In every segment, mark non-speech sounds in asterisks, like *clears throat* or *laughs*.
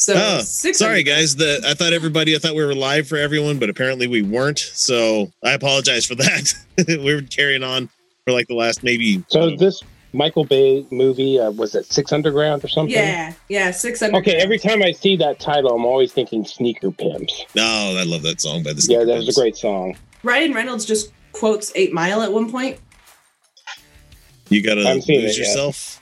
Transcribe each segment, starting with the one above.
So oh, six sorry guys. The I thought everybody I thought we were live for everyone, but apparently we weren't. So I apologize for that. *laughs* we were carrying on for like the last maybe So this Michael Bay movie uh, was it Six Underground or something? Yeah, yeah, six hundred. Okay, every time I see that title, I'm always thinking Sneaker Pimps. No, I love that song by the Yeah, Sneaker that was a great song. Ryan Reynolds just quotes Eight Mile at one point. You gotta haven't lose yourself.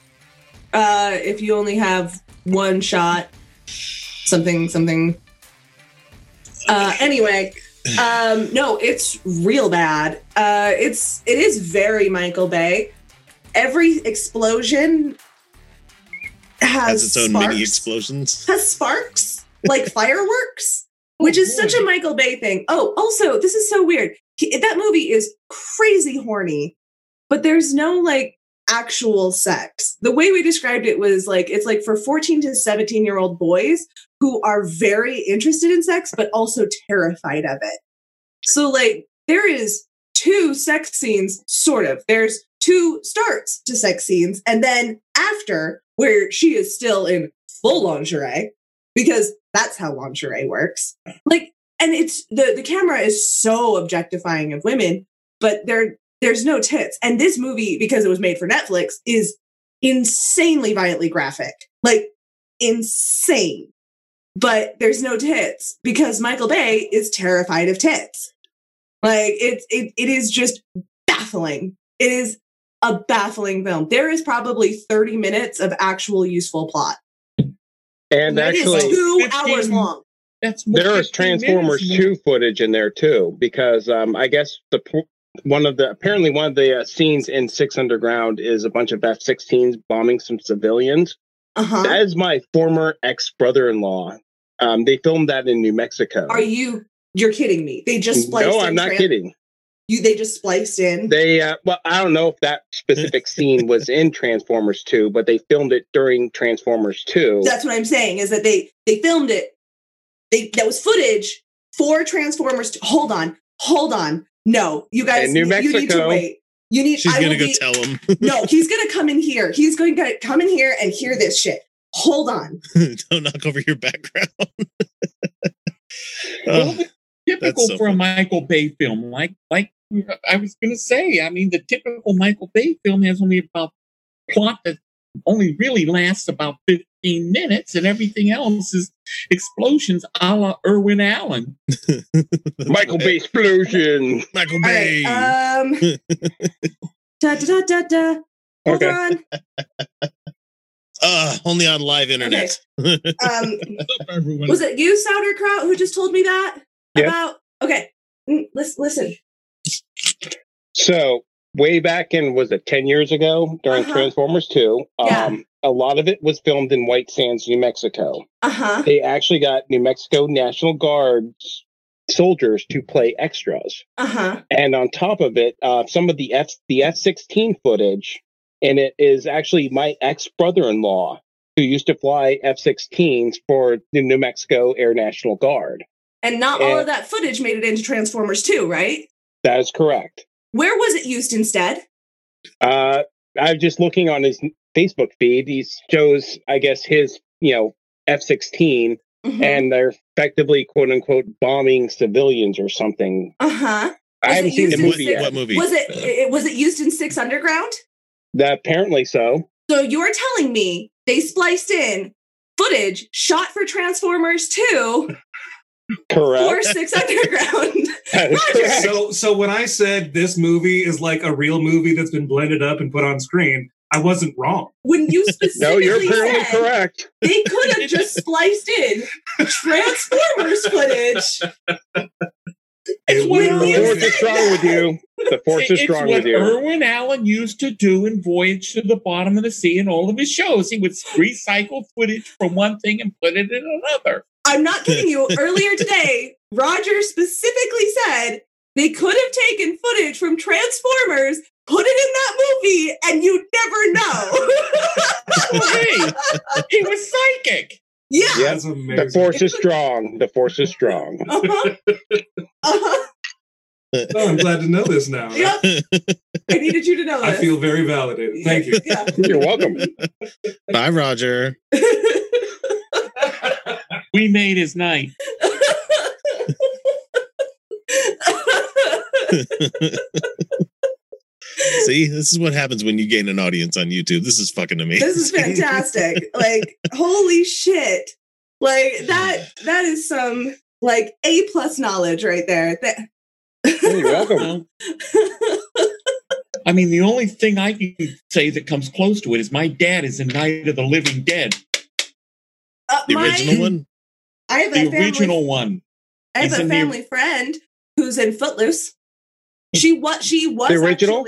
Uh, if you only have one shot, something, something. Uh, anyway, um, no, it's real bad. Uh, it's it is very Michael Bay. Every explosion has, Has its own sparks, mini explosions. Has sparks like *laughs* fireworks, which is such a Michael Bay thing. Oh, also, this is so weird. He, that movie is crazy horny, but there's no like actual sex. The way we described it was like it's like for 14 to 17 year old boys who are very interested in sex but also terrified of it. So like there is two sex scenes sort of. There's two starts to sex scenes and then after where she is still in full lingerie because that's how lingerie works. Like and it's the the camera is so objectifying of women but there there's no tits. And this movie, because it was made for Netflix, is insanely violently graphic. Like insane. But there's no tits because Michael Bay is terrified of tits. Like it's it it is just baffling. It is a baffling film. There is probably 30 minutes of actual useful plot. And It is actually, two 15 hours long. That's there is Transformers minutes. 2 footage in there too, because um, I guess the p- one of the apparently one of the uh, scenes in Six Underground is a bunch of F-16s bombing some civilians. Uh-huh. That is my former ex brother-in-law. Um, they filmed that in New Mexico. Are you you're kidding me? They just spliced no, I'm not tran- kidding. You they just spliced in. They uh, well, I don't know if that specific *laughs* scene was in Transformers 2, but they filmed it during Transformers 2. That's what I'm saying is that they they filmed it. They that was footage for Transformers. To, hold on, hold on. No, you guys, In New you, you need to wait. You need. She's I gonna go be- tell him. *laughs* no, *laughs* he's gonna come in here. He's going to come in here and hear this shit. Hold on. Don't knock over your background. Well, typical so for a. Michael Bay film. Like like I was going to say, I mean, the typical Michael Bay film has only about plot that only really lasts about 15 minutes, and everything else is explosions a la Irwin Allen. *laughs* Michael Bay explosion. Michael Bay. right. Um. *laughs* da da da da da. Hold Okay. on. *laughs* uh, only on live internet. Um. What's up, everyone? Was it you, Sauerkraut, who just told me that Yeah. about? Okay. Mm, Listen. Listen. So way back in was it 10 years ago during Uh-huh. Transformers 2, Yeah. um, a lot of it was filmed in White Sands, New Mexico. Uh huh. They actually got New Mexico National Guards soldiers to play extras. Uh huh. And on top of it, uh, some of the F the F sixteen footage, and it is actually my ex brother in law who used to fly F sixteens for the New Mexico Air National Guard. And not all of that footage made it into Transformers 2, right? That is correct. Where was it used instead? Uh, I'm just looking on his Facebook feed. He shows, I guess, his you know F sixteen, Mhm. and they're effectively quote unquote bombing civilians or something. Uh-huh. I haven't seen the movie six- yet. What movie? Was it, Uh, it was it used in Six Underground? That apparently so. So you're telling me they spliced in footage shot for Transformers 2 for Correct. Six Underground. *laughs* That is Roger. correct. So, so when I said this movie is like a real movie that's been blended up and put on screen, I wasn't wrong. when you *laughs* No, specifically you're apparently said correct. they could have just spliced in Transformers footage. It's what When The force said is strong with you. The force is strong with you. Irwin Allen used to do in Voyage to the Bottom of the Sea and all of his shows. He would recycle footage from one thing and put it in another. I'm not kidding you. Earlier today, Roger specifically said they could have taken footage from Transformers, put it in that movie, and you'd never know. *laughs* hey, he was psychic. yeah. Yep. That's amazing. The force is strong. The force is strong. *laughs* Uh-huh. Uh-huh. Oh, I'm glad to know this now. Yep. I needed you to know I this. feel very validated. Thank you. Yeah. You're welcome. *laughs* Bye, Roger. We made his night. *laughs* See, this is what happens when you gain an audience on YouTube. This is fucking amazing. this is fantastic. Like, holy shit. Like that *sighs* that is some like A plus knowledge right there. That You're welcome. *laughs* I mean, the only thing I can say that comes close to it is my dad is in Night of the Living Dead, Uh, the my- original one. I have the a family, original one. I have He's a in the- family friend who's in Footloose. She what she was The original?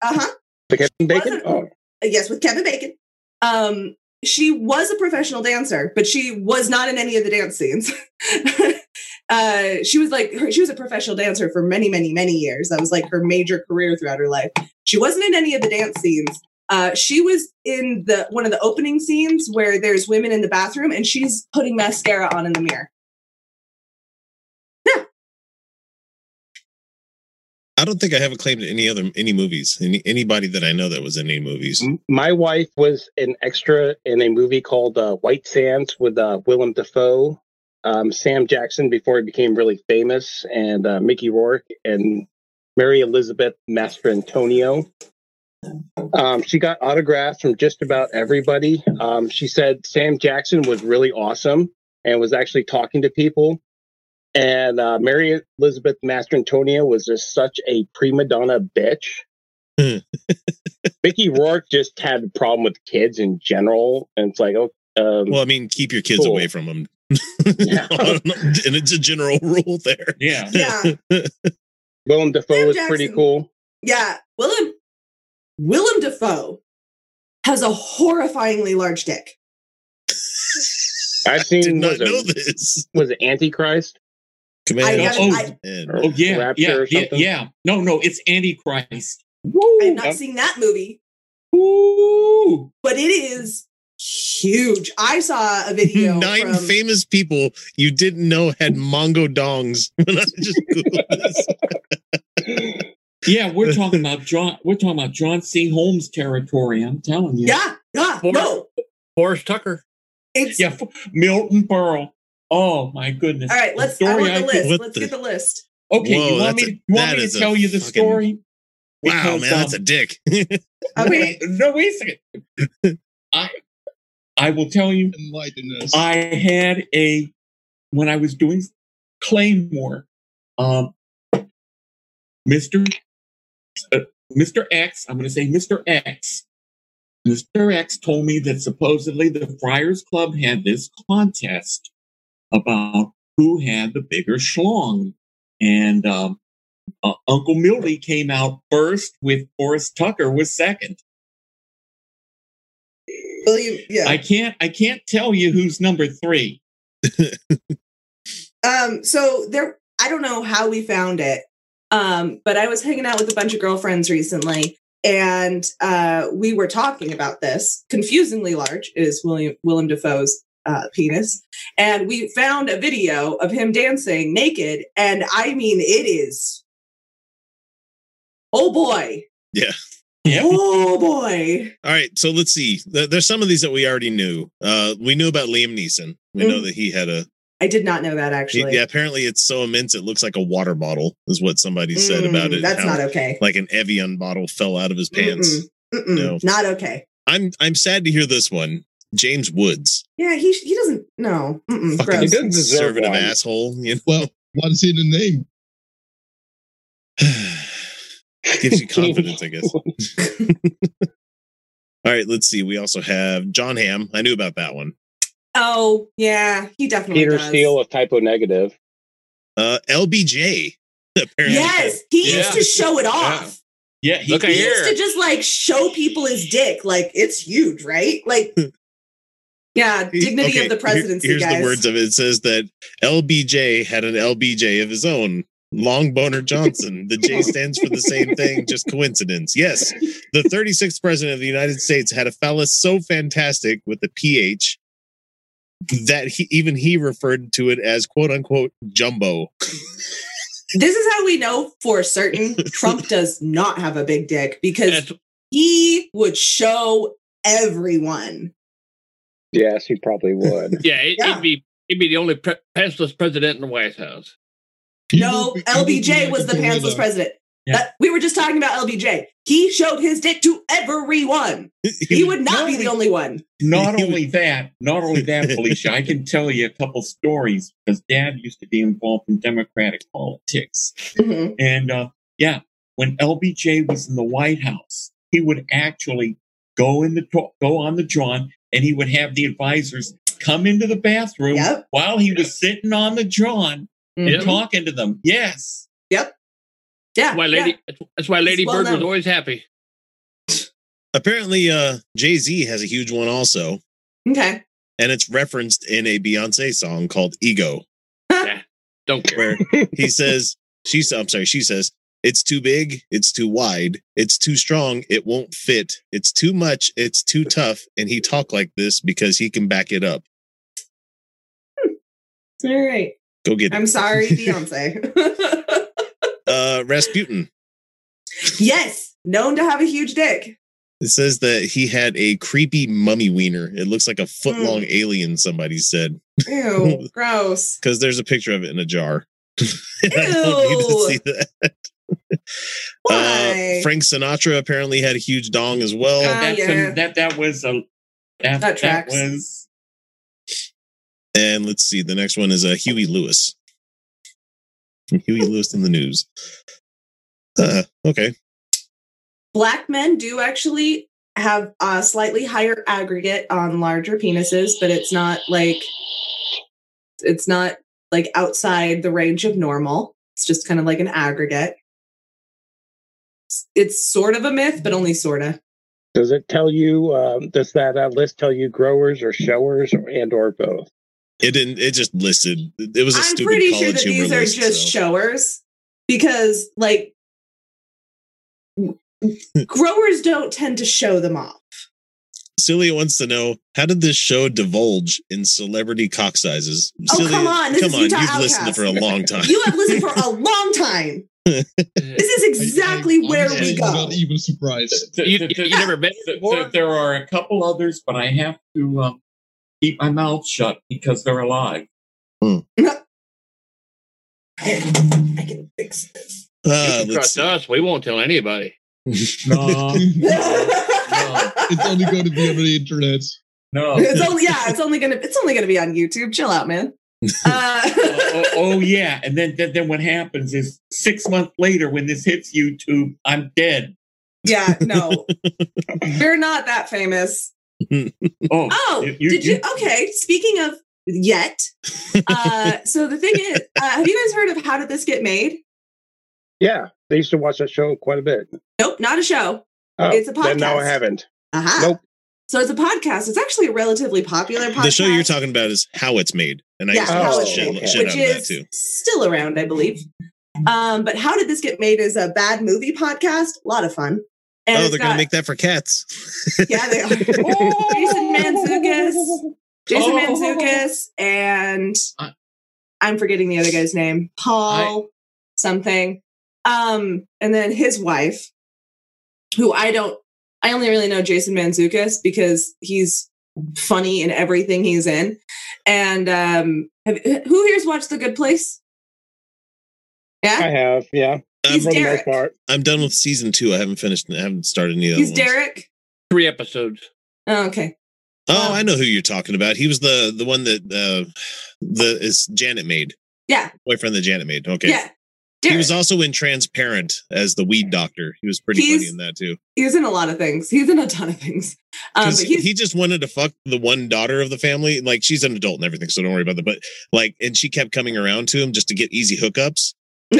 Uh huh. The Kevin Bacon? Wasn't- Oh, Yes, with Kevin Bacon. Um, she was a professional dancer, but she was not in any of the dance scenes. *laughs* uh, she was like her, she was a professional dancer for many, many, many years. That was like her major career throughout her life. She wasn't in any of the dance scenes. Uh, she was in the one of the opening scenes where there's women in the bathroom and she's putting mascara on in the mirror. Yeah. I don't think I have a claim to any other any movies. Any anybody that I know that was in any movies. My wife was an extra in a movie called uh, White Sands with uh, Willem Dafoe, um, Sam Jackson before he became really famous, and uh, Mickey Rourke and Mary Elizabeth Mastrantonio. Um, she got autographs from just about everybody. Um, she said Sam Jackson was really awesome and was actually talking to people. And uh, Mary Elizabeth Mastrantonio was just such a prima donna bitch. *laughs* Mickey Rourke just had a problem with kids in general, and it's like, oh, um, Well, I mean, keep your kids Cool. away from them. Yeah. *laughs* and it's a general *laughs* rule there. Yeah. Yeah, Willem Dafoe Sam was pretty cool. yeah. Willem Willem Dafoe has a horrifyingly large dick. I've I seen did not was know it, this. was it Antichrist? Command I Oh, I- Or Oh yeah, Rapture yeah, or yeah, yeah. No, no, it's Antichrist. I have not Yep. seen that movie, Ooh. but it is huge. I saw a video *laughs* nine from famous people you didn't know had Mongo dongs. *laughs* When I just Googled this. Yeah, we're *laughs* talking about John. We're talking about John C. Holmes territory. I'm telling you. Yeah, yeah, For- no. Forrest Tucker. It's Yeah, f- Milton Berle. Oh my goodness. all right. Let's. The I want the could- list. what Let's the- get the list. Okay, Whoa, you want me? a- To, you want me to tell you the fucking- story? wow, Because, man, that's a um, dick. *laughs* Okay. Wait, *laughs* no, wait a second. I I will tell you. Enlighten us. I had a when I was doing Claymore, um, Mister uh, Mister X. I'm going to say Mister X. Mister X told me that supposedly the Friars Club had this contest about who had the bigger schlong, and um, uh, Uncle Milty came out first, with Forrest Tucker was second. William. Yeah. I can't I can't tell you who's number three. *laughs* Um, so there, I don't know how we found it, um, but I was hanging out with a bunch of girlfriends recently, and uh, we were talking about this. Confusingly large is William Willem Dafoe's uh, penis, and we found a video of him dancing naked, and I mean, it is. Oh boy! Yeah. Yep. Oh boy! All right, so let's see. There's some of these that we already knew. Uh, we knew about Liam Neeson. We know Mhm. that he had a. I did not know that actually. yeah, apparently it's so immense it looks like a water bottle. Is what somebody said Mm, about it. That's how, not okay. Like an Evian bottle fell out of his pants. Mm-mm, mm-mm, No. Not okay. I'm I'm sad to hear this one. James Woods, Yeah, he he doesn't. No, mm-mm, fucking gross. doesn't deserve conservative one. asshole. You know, Well, what's to see the name? *sighs* gives you *laughs* confidence, I guess. *laughs* *laughs* All right, let's see. We also have John Hamm. I knew about that one. Oh, yeah, he definitely Peter does. Steele of Type O Negative. Uh, LBJ. *laughs* Apparently, Yes, he used to show it off. Yeah, he, Look He here. used to just like show people his dick. Like it's huge, right? Like, *laughs* yeah, dignity Okay, of the here- presidency, here's guys. the words of it. It says that LBJ had an LBJ of his own. Long Boner Johnson. The J *laughs* stands for the same thing, just coincidence. Yes, the 36th president of the United States had a phallus so fantastic with the PH that he even he referred to it as quote unquote jumbo. This is how we know for certain *laughs* Trump does not have a big dick because That's- he would show everyone. Yes, he probably would. *laughs* yeah, it, Yeah. would be he'd be the only pre- pantsless president in the White House. No, LBJ was the pantsless president. Yeah. That, we were just talking about LBJ. He showed his dick to everyone. He would not be the only one. not only that, not only that, *laughs* Felicia, I can tell you a couple stories because Dad used to be involved in Democratic politics, Mhm. and uh, yeah, when LBJ was in the White House, he would actually go in the go on the John, and he would have the advisors come into the bathroom Yep. while he was sitting on the John and Mhm. talking to them. Yes, Yeah. That's why Lady yeah. that's why Lady well Bird was always happy. Apparently, uh, Jay Z has a huge one also, Okay. and it's referenced in a Beyonce song called "Ego," Don't care. where he *laughs* says, "She's I'm sorry, she says." It's too big, it's too wide, it's too strong, it won't fit. It's too much, it's too tough, and he talk like this because he can back it up. All right. Go get it. I'm sorry, *laughs* Beyonce. *laughs* uh Rasputin. yes, known to have a huge dick. It says that he had a creepy mummy wiener. It looks like a foot long alien, somebody said. Ew, *laughs* gross. Because there's a picture of it in a jar. And *laughs* I don't need to Ew. see that. *laughs* Why? Uh, Frank Sinatra apparently had a huge dong as well. Uh, that's yeah. a, that that was a that, That tracks. was and let's see, the next one is uh, Huey Lewis. Huey Lewis in the news. Uh, okay. Black men do actually have a slightly higher aggregate on larger penises, but it's not like it's not like outside the range of normal. It's just kind of like an aggregate. It's- It's sort of a myth, but only sort of. Does it tell you? Um, does that uh, list tell you growers or showers or, and or both? It didn't, it just listed, it was a I'm stupid pretty college sure that humor these are list, just so. showers because like *laughs* growers don't tend to show them off. Celia wants to know how did this show divulge in celebrity cock sizes? Oh, Celia, come on, this come on, Utah you've listened for a long time. You have listened for a *laughs* long time. *laughs* This is exactly where we go. Not even surprised. You, you, you never met Th- before? there are a couple others, but I have to um, keep my mouth shut because they're alive. I can fix this. Uh, you can trust see. us. We won't tell anybody. *laughs* No, It's only going to be on the internet. no. it's only yeah, it's only gonna it's only gonna be on YouTube. Chill out, man. *laughs* Uh, oh, oh, yeah, and then, then then what happens is six months later when this hits YouTube, I'm dead. yeah, no, *laughs* we're not that famous. *laughs* Oh, Oh, You- you- did you? you- Okay, speaking of yet, uh, *laughs* so the thing is, uh, have you guys heard of How Did This Get Made? Yeah, they used to watch that show quite a bit. Nope, not a show. Oh, It's a Then now I podcast. haven't. Aha. Nope. So it's a podcast. It's actually a relatively popular podcast. The show you're talking about is How It's Made. And I yeah, used to watch the it's shit, made, shit which out of that is too. still around, I believe. Um, but how did this get made? Is a bad movie podcast. A lot of fun. And Oh, they're gonna make that for cats. *laughs* Yeah, they are. *laughs* Jason Mantzoukas, Jason Oh. Mantzoukas, and I- I'm forgetting the other guy's name, Paul something. Um, and then his wife, who I don't, I only really know Jason Mantzoukas because he's funny in everything he's in. And um, have, who here's watched The Good Place? Yeah, I have, yeah. He's for the Derek. most part. I'm done with season two. I haven't finished. I haven't started any of he's ones. Derek. Three episodes. Oh, okay. Oh, Um, I know who you're talking about. He was the the one that uh the is Janet made Yeah, boyfriend that Janet made. Okay. yeah. He was also in Transparent as the weed doctor. He was pretty He's- funny in that too. he's in a lot of things. He's in a ton of things. Um, 'Cause but he just wanted to fuck the one daughter of the family. Like she's an adult and everything, so don't worry about that. But like, and she kept coming around to him just to get easy hookups. *laughs*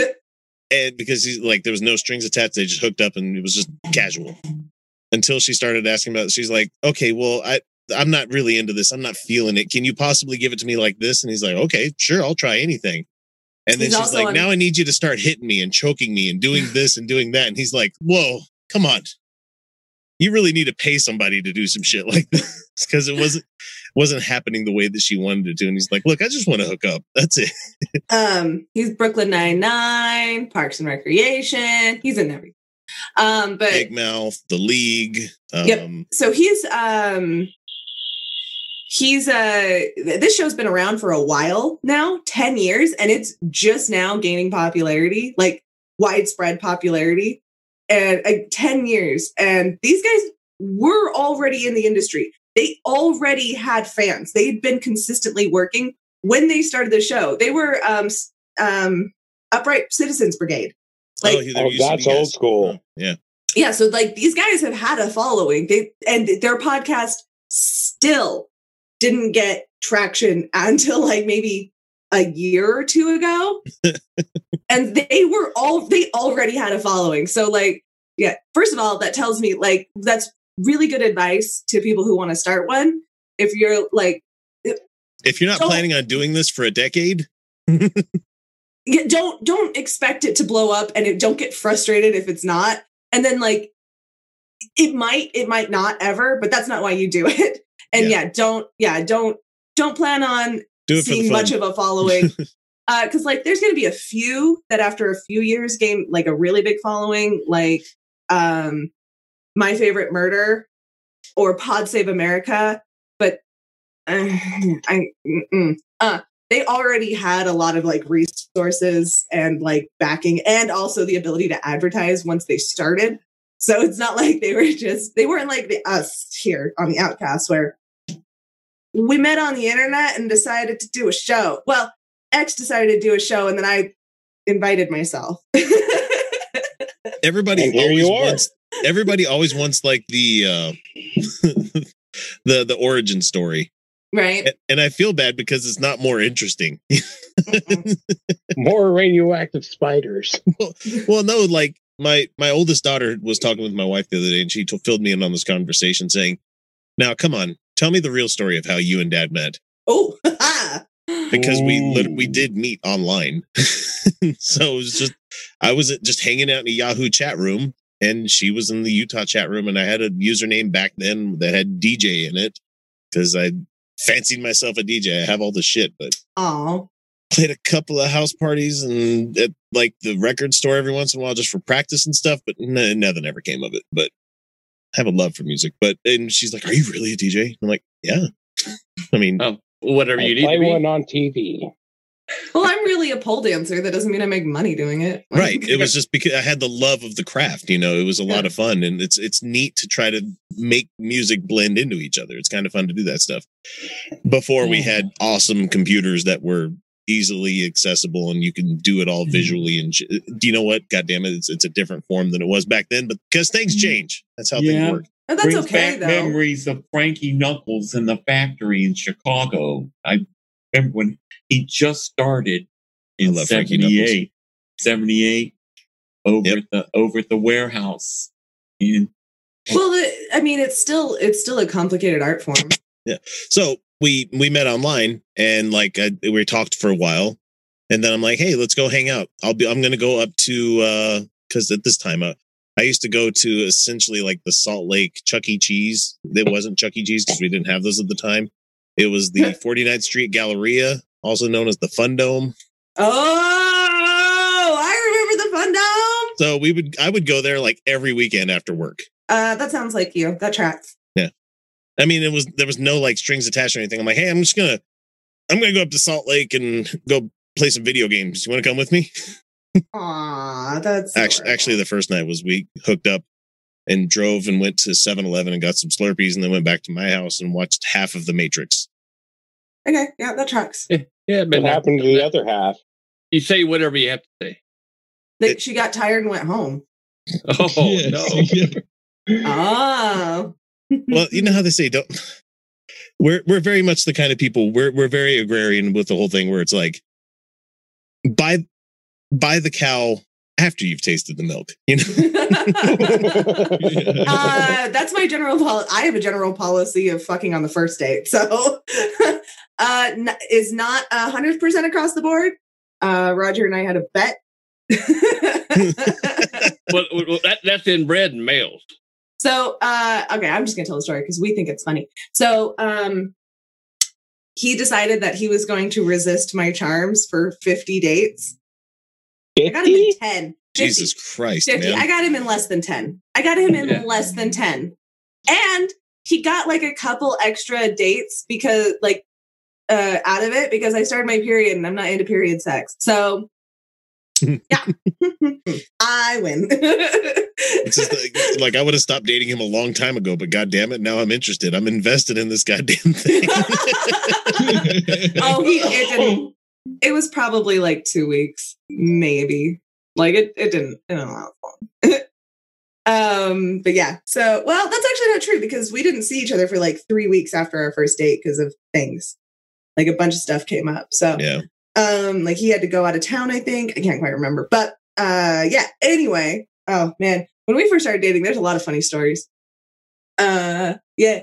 and because he's like, there was no strings attached, they just hooked up and it was just casual. Until she started asking about, it, she's like, okay, well, I. I'm not really into this. I'm not feeling it. Can you possibly give it to me like this? And he's like, okay, sure, I'll try anything. And then He's she's like, on- now I need you to start hitting me and choking me and doing *sighs* this and doing that. And he's like, whoa, come on. You really need to pay somebody to do some shit like *laughs* this because it wasn't wasn't happening the way that she wanted it to. And he's like, look, I just want to hook up. That's it. *laughs* um he's Brooklyn Nine Nine, Parks and Recreation. He's in everything. Um, but Big Mouth, The League. Um, Yep. so he's um he's uh this show's been around for a while now 10 years and it's just now gaining popularity like widespread popularity and uh, 10 years and these guys were already in the industry they already had fans. They'd been consistently working. When they started the show they were um um upright citizens brigade. Like oh, Oh, used to be that's old school. Yeah. yeah so like these guys have had a following. They and their podcast still didn't get traction *laughs* until like maybe a year or two ago. *laughs* And they were all they already had a following. So like yeah first of all that tells me like that's really good advice to people who want to start one. If you're like If you're not planning on doing this for a decade, *laughs* yeah, don't don't expect it to blow up and it, don't get frustrated if it's not. And then like it might it might not ever but that's not why you do it. *laughs* And Yeah. yeah, don't yeah don't don't plan on do it for the seeing much of a *laughs* following. Uh because like there's gonna be a few that after a few years gain like a really big following like um my favorite murder or pod save america but uh, *sighs* I uh, they already had a lot of like resources and like backing and also the ability to advertise once they started. So it's not like they were *laughs* just they weren't like the us here on the outcast where we met on the internet and decided to do a show. Well x decided to do a show and then i invited myself. *laughs* Everybody And here always you are. wants everybody always wants like the uh *laughs* the the origin story. Right. And, and i feel bad because it's not more interesting. *laughs* More radioactive spiders. *laughs* well no like my my oldest daughter was talking with my wife the other day and she t- filled me in on this conversation saying now come on tell me the real story of how you and dad met. Oh because we lit- we did meet online. So it was just i was just hanging out in a yahoo chat room and she was in the utah chat room and i had a username back then that had dj in it because i fancied myself a dj i have all the shit but oh played a couple of house parties and at like the record store every once in a while just for practice and stuff but no, nothing ever came of it but I have a love for music. But and she's like are you really a dj i'm like yeah. I mean Oh, whatever you I need play to be. one on TV. Well i'm really a pole dancer. That doesn't mean i make money doing it. *laughs* Right. It was just because i had the love of the craft you know? It was a lot Yeah. of fun and it's it's neat to try to make music blend into each other. It's kind of fun to do that stuff. Before we had awesome computers that were easily accessible and you can do it all mm-hmm. visually and sh- do you know what? God damn it it's, it's a different form than it was back then but because things mm-hmm. change. That's how Yeah. things work. Oh, that's brings okay back though. memories of Frankie Knuckles in the factory in Chicago. I remember when he just started in love 78, 78 over Yep. at the over at the warehouse. And well the, i mean it's still it's still a complicated art form Yeah. So we we met online and like I, we talked for a while, and then I'm like, hey, let's go hang out. I'll be I'm gonna go up to uh because at this time uh, I used to go to essentially like the Salt Lake Chuck E. Cheese. It wasn't Chuck E. Cheese because we didn't have those at the time. It was the *laughs* 49th Street Galleria, also known as the Fun Dome. oh i remember the fun dome So we would I would go there like every weekend after work. uh that sounds like you that tracks Yeah, I mean, it was there was no like strings attached or anything. I'm like, hey, I'm just gonna I'm gonna go up to Salt Lake and go play some video games. You want to come with me? *laughs* Aw, that's Actually, actually, the first night was we hooked up and drove and went to 7-Eleven and got some Slurpees, and then went back to my house and watched half of The Matrix. okay yeah that tracks Yeah, What but happened to the other half? you say whatever you have to say. That she got tired and went home. Oh *laughs* Yes, no! *laughs* yeah. Oh. well, you know how they say don't. We're we're very much the kind of people. We're we're very agrarian with the whole thing, where it's like buy buy the cow after you've tasted the milk. You know. *laughs* *laughs* uh, that's my general policy. I have a general policy of fucking on the first date. So, *laughs* uh, n- is not a hundred percent across the board. Uh, Roger and I had a bet. Well, well, that, that's inbred in males. so, uh, okay, I'm just gonna tell the story because we think it's funny. So, um, he decided that he was going to resist my charms for 50 dates. I got him in 10. 50. Jesus Christ, 50. man! I got him in less than 10. I got him in Yeah. less than 10. And he got like a couple extra dates because like uh out of it because I started my period and I'm not into period sex. So yeah. *laughs* *laughs* I win. Like, *laughs* like I would have stopped dating him a long time ago, but god damn it, now I'm interested. I'm invested in this goddamn thing. oh, he it didn't it was probably like two weeks, maybe. Like it it didn't it didn't long. *laughs* um, but yeah. So well, that's actually not true because we didn't see each other for like three weeks after our first date because of things. Like a bunch of stuff came up. So yeah. um, like he had to go out of town, I think. I can't quite remember. But uh yeah, anyway. Oh man. When we first started dating, there's a lot of funny stories. Uh yeah.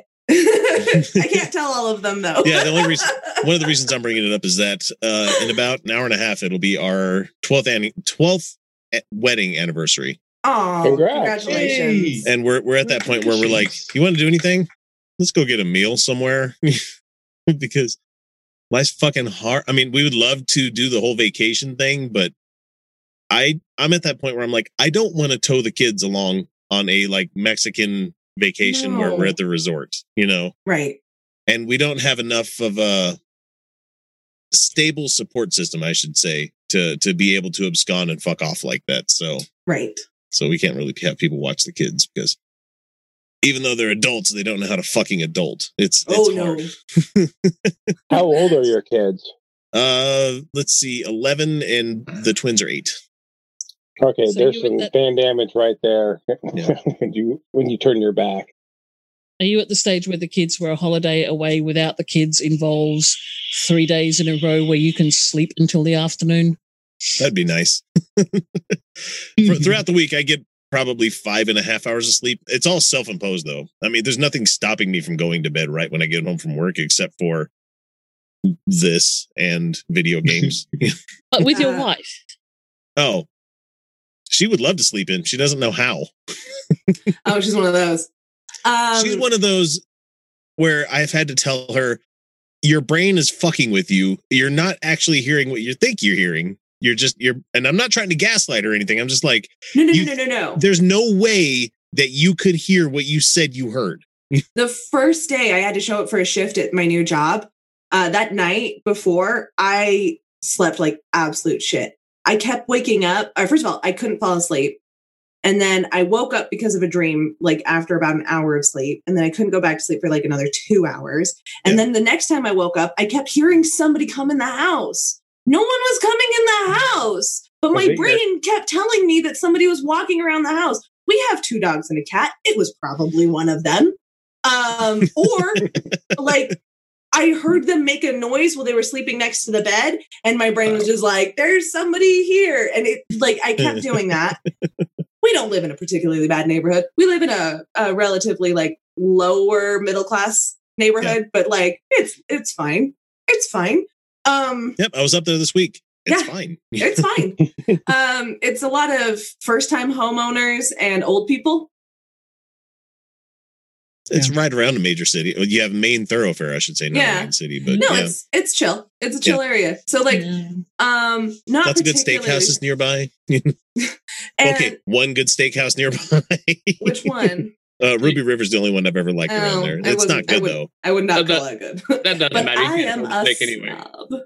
I can't tell all of them though. Yeah, the only reason- *laughs* One of the reasons I'm bringing it up is that uh, in about an hour and a half, it'll be our 12th anni- 12th a- wedding anniversary, Oh, Congrats. congratulations. and we're we're at that point where we're like, you want to do anything? Let's go get a meal somewhere *laughs* because life's fucking hard. I mean, we would love to do the whole vacation thing, but I I'm at that point where I'm like, I don't want to tow the kids along on a like Mexican vacation where we're at the resort, you know. Right. and we don't have enough of a stable support system i should say to to be able to abscond and fuck off like that so Right. so we can't really have people watch the kids because even though they're adults they don't know how to fucking adult it's it's Oh no. hard How old are your kids? *laughs* uh let's see 11 and the twins are 8 Okay, So there's some that- fan damage right there. Yeah. *laughs* when you when you turn your back. Are you at the stage where the kids were a holiday away without the kids involves three days in a row where you can sleep until the afternoon? that'd be nice *laughs* For, throughout the week i get probably five and a half hours of sleep it's all self-imposed though i mean there's nothing stopping me from going to bed right when i get home from work except for this and video games But with your Uh, wife. Oh, she would love to sleep in. She doesn't know how. Oh, she's one of those. Um, She's one of those where I've had to tell her, your brain is fucking with you. You're not actually hearing what you think you're hearing. You're just, you're, and I'm not trying to gaslight or anything. I'm just like, No, no, you- no, no, no, no. there's no way that you could hear what you said you heard. *laughs* The first day I had to show up for a shift at my new job, uh, that night before, I slept like absolute shit. I kept waking up. Uh, first of all, I couldn't fall asleep. And then I woke up because of a dream, like after about an hour of sleep. And then I couldn't go back to sleep for like another two hours. And Yeah. then the next time I woke up, I kept hearing somebody come in the house. No one was coming in the house, but my brain kept telling me that somebody was walking around the house. We have two dogs and a cat. It was probably one of them. Um, or like I heard them make a noise while they were sleeping next to the bed, and my brain was just like, "There's somebody here," and it like I kept *laughs* doing that. we don't live in a particularly bad neighborhood. We live in a, a relatively like lower middle class neighborhood, but like it's it's fine. It's fine. Um, Yep. I was up there this week. It's Yeah. fine. it's fine. *laughs* um, it's a lot of first time homeowners and old people. It's right around a major city. Well, You have main thoroughfare, I should say, not Yeah. a main city, but No, yeah. it's it's chill. It's a chill area. So like, um, not Lots of good particularly- steakhouses nearby. *laughs* Okay, one good steakhouse nearby. which one? *laughs* Uh, Ruby River's the only one I've ever liked around there. I It's not wasn't- I good would- though. I would not Uh, call that good. That doesn't but matter. I am a steak anyway. snob.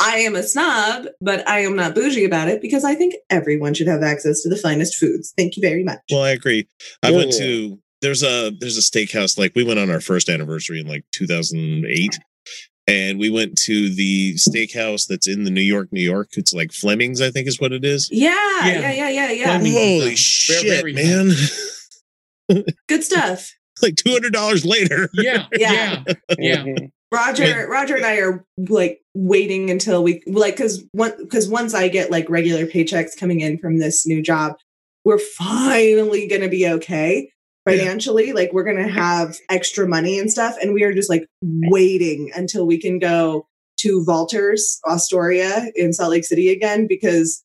I am a snob, but I am not bougie about it because I think everyone should have access to the finest foods. Thank you very much. Well, I agree. I Yeah, went to there's a there's a steakhouse like we went on our first anniversary in like 2008, and we went to the steakhouse that's in the New York, New York. It's like Fleming's, I think is what it is. Yeah, Yeah. yeah, yeah, yeah, yeah. Fleming's. Holy Very, shit, very man! *laughs* Good stuff. like two hundred dollars later. *laughs* Yeah, Yeah. yeah, yeah. *laughs* Mhm. Roger, Wait. Roger and I are like waiting until we like because one because once I get like regular paychecks coming in from this new job, we're finally gonna be okay financially. Like we're gonna have extra money and stuff, and we are just like waiting until we can go to Valter's Osteria in Salt Lake City again because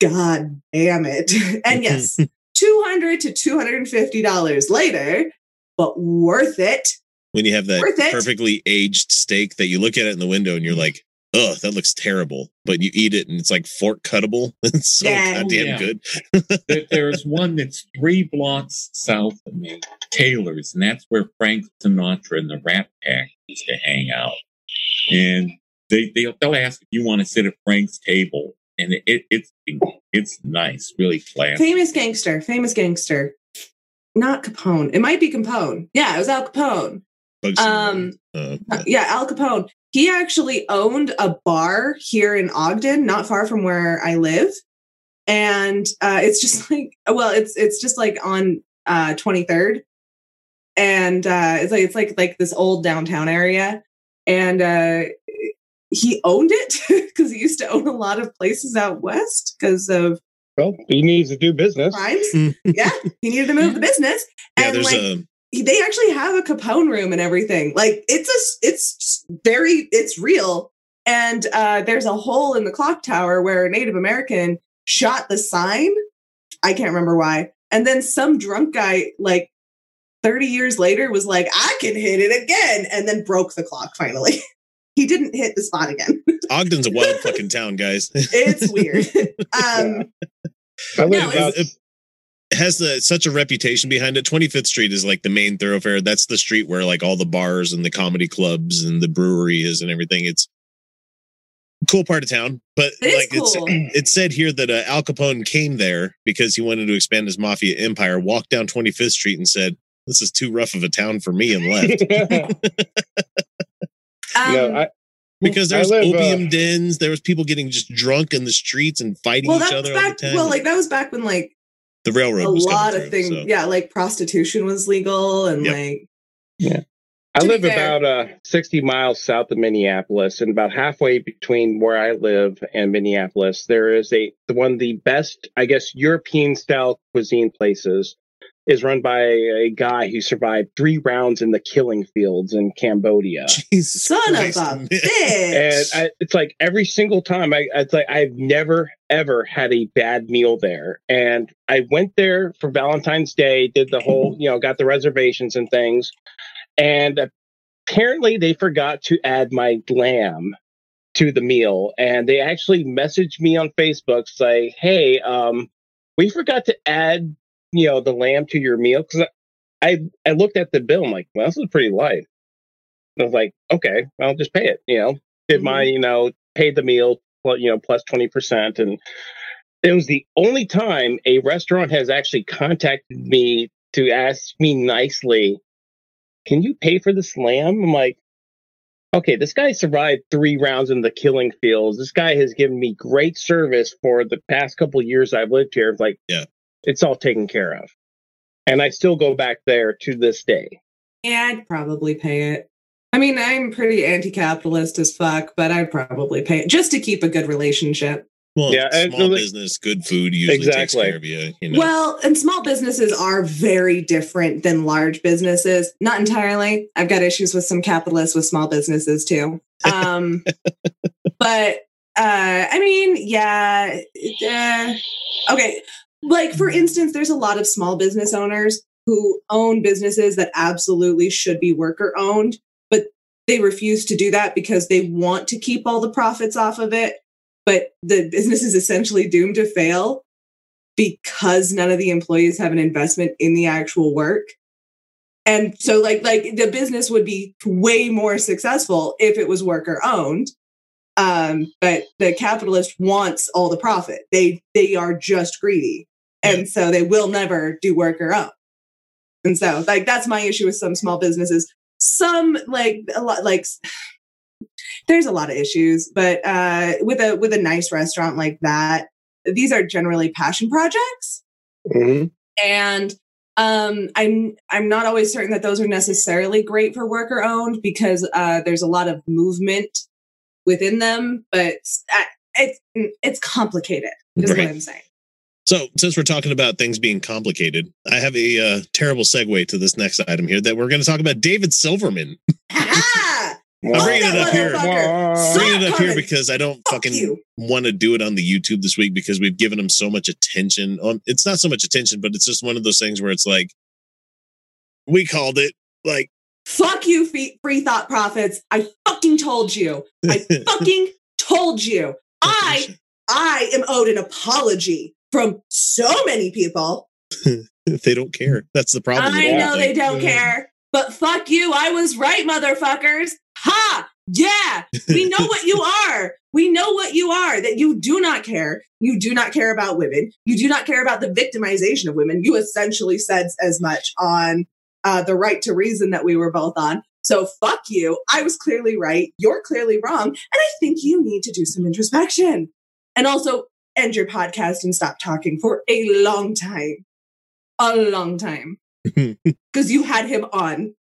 God damn it! *laughs* and yes, *laughs* two hundred to two hundred and fifty dollars later, but worth it. when you have that perfectly aged steak that you look at it in the window and you're mm-hmm. like, "Ugh, that looks terrible," but you eat it and it's like fork cuttable. *laughs* It's so Yeah. goddamn Yeah. good. *laughs* There- There's one *laughs* that's three blocks south of me, Taylor's, and that's where Frank Sinatra and the Rat Pack used to hang out. And they, they they'll ask if you want to sit at Frank's table, and it, it's it's nice, really classy. Famous gangster, famous gangster. Not Capone. It might be Capone. Yeah, it was Al Capone. Bugsy Um, Uh, Uh, yeah, Al Capone. He actually owned a bar here in Ogden, not far from where I live. And uh, it's just *laughs* like, well, it's it's just like on uh, 23rd, and uh, it's like it's like like this old downtown area, and uh, he owned it *laughs* because he used to own a lot of places out west because of Well, he needs to do business. crimes. Mm. yeah, he needed to move the *laughs* business, yeah, and there's like a they actually have a Capone room and everything. Like it's a it's very it's real. And uh, there's a hole in the clock tower where a Native American shot the sign. I can't remember why. And then some drunk guy, like 30 years later, was like, I can hit it again, and then broke the clock finally. *laughs* he didn't hit the spot again. *laughs* Ogden's a wild fucking town, guys. it's weird. *laughs* um, I live No, about it has the such a reputation behind it. 25th Street is like the main thoroughfare. That's the street where like all the bars and the comedy clubs and the brewery is and everything. It's cool part of town, but It is like it's cool. *clears throat* it said here that uh, Al Capone came there because he wanted to expand his mafia empire. Walked down 25th Street and said, "This is too rough of a town for me," and left. *laughs* *laughs* um, no, I, Because I there's live, uh, opium dens, there was people getting just drunk in the streets and fighting well, each that was other all the back. time. Well, like that was back when like the railroad a was lot of through, things. so. Yeah, like prostitution was legal, and Yep. like yeah. I live fair- about uh, 60 miles south of Minneapolis, and about halfway between where I live and Minneapolis, there is a one of the best, I guess, European style cuisine places. Is run by a guy who survived three rounds in the killing fields in Cambodia. *laughs* Jesus son Christ, of a *laughs* bitch! and. I, it's like every single time I it's like I've never ever had a bad meal there and I went there for Valentine's Day did the whole you know got the reservations and things and apparently they forgot to add my lamb to the meal and they actually messaged me on Facebook say hey um we forgot to add you know the lamb to your meal cuz I I looked at the bill I'm like well this is pretty light I was like, okay, I'll just pay it. You know, did my, mm-hmm. you know, paid the meal, you know, plus 20%. And it was the only time a restaurant has actually contacted me to ask me nicely, can you pay for this lamb? I'm like, okay, this guy survived three rounds in the killing fields. This guy has given me great service for the past couple of years I've lived here. Like, Yeah. It's all taken care of. And I still go back there to this day. yeah, I'd probably pay it. I mean, I'm pretty anti-capitalist as fuck, but I'd probably pay it just to keep a good relationship. Well, Yeah, small really- business, good food usually takes Exactly. care of you. You know, Well, and small businesses are very different than large businesses. Not entirely. I've got issues with some capitalists with small businesses too. Um, *laughs* but uh, I mean, yeah. uh, okay. Like, for instance, there's a lot of small business owners who own businesses that absolutely should be worker owned, but they refuse to do that because they want to keep all the profits off of it. But the *laughs* business is essentially doomed to fail because none of the employees have an investment in the actual work. And so like like the business would be way more successful if it was worker owned. Um, but the capitalist wants all the profit. They they are just greedy. And so they will never do worker owned. And so like that's my issue with some small businesses. Some like a lot like there's a lot of issues, but uh, with a with a nice restaurant like that, these are generally passion projects, hmm and um, I'm I'm not always certain that those are necessarily great for worker owned because uh, there's a lot of movement within them, but uh, it's it's complicated. Is Right. what I'm saying. So, since we're talking about things being complicated, I have a uh, terrible segue to this next item here that we're going to talk about David Silverman. Ha! I'm bringing it up here. I'm bringing it up here because I don't Fuck fucking want to do it on the YouTube this week because we've given him so much attention. Um, it's not so much attention, but it's just one of those things where it's like we called it. Like, Fuck you, free, free thought prophets. I fucking told you. I *laughs* fucking told you. I I am owed an apology from so many people. *laughs* they don't care. That's the problem. I know they don't care. But fuck you, I was right, motherfuckers. Ha! Yeah, we know what you *laughs* are. We know what you are, that you do not care. You do not care about women. You do not care about the victimization of women. You essentially said as much on uh, the right to reason that we were both on. So fuck you. I was clearly right. You're clearly wrong. And I think you need to do some introspection. And also end your podcast and stop talking for a long time. A long time. *laughs* Because you had him on.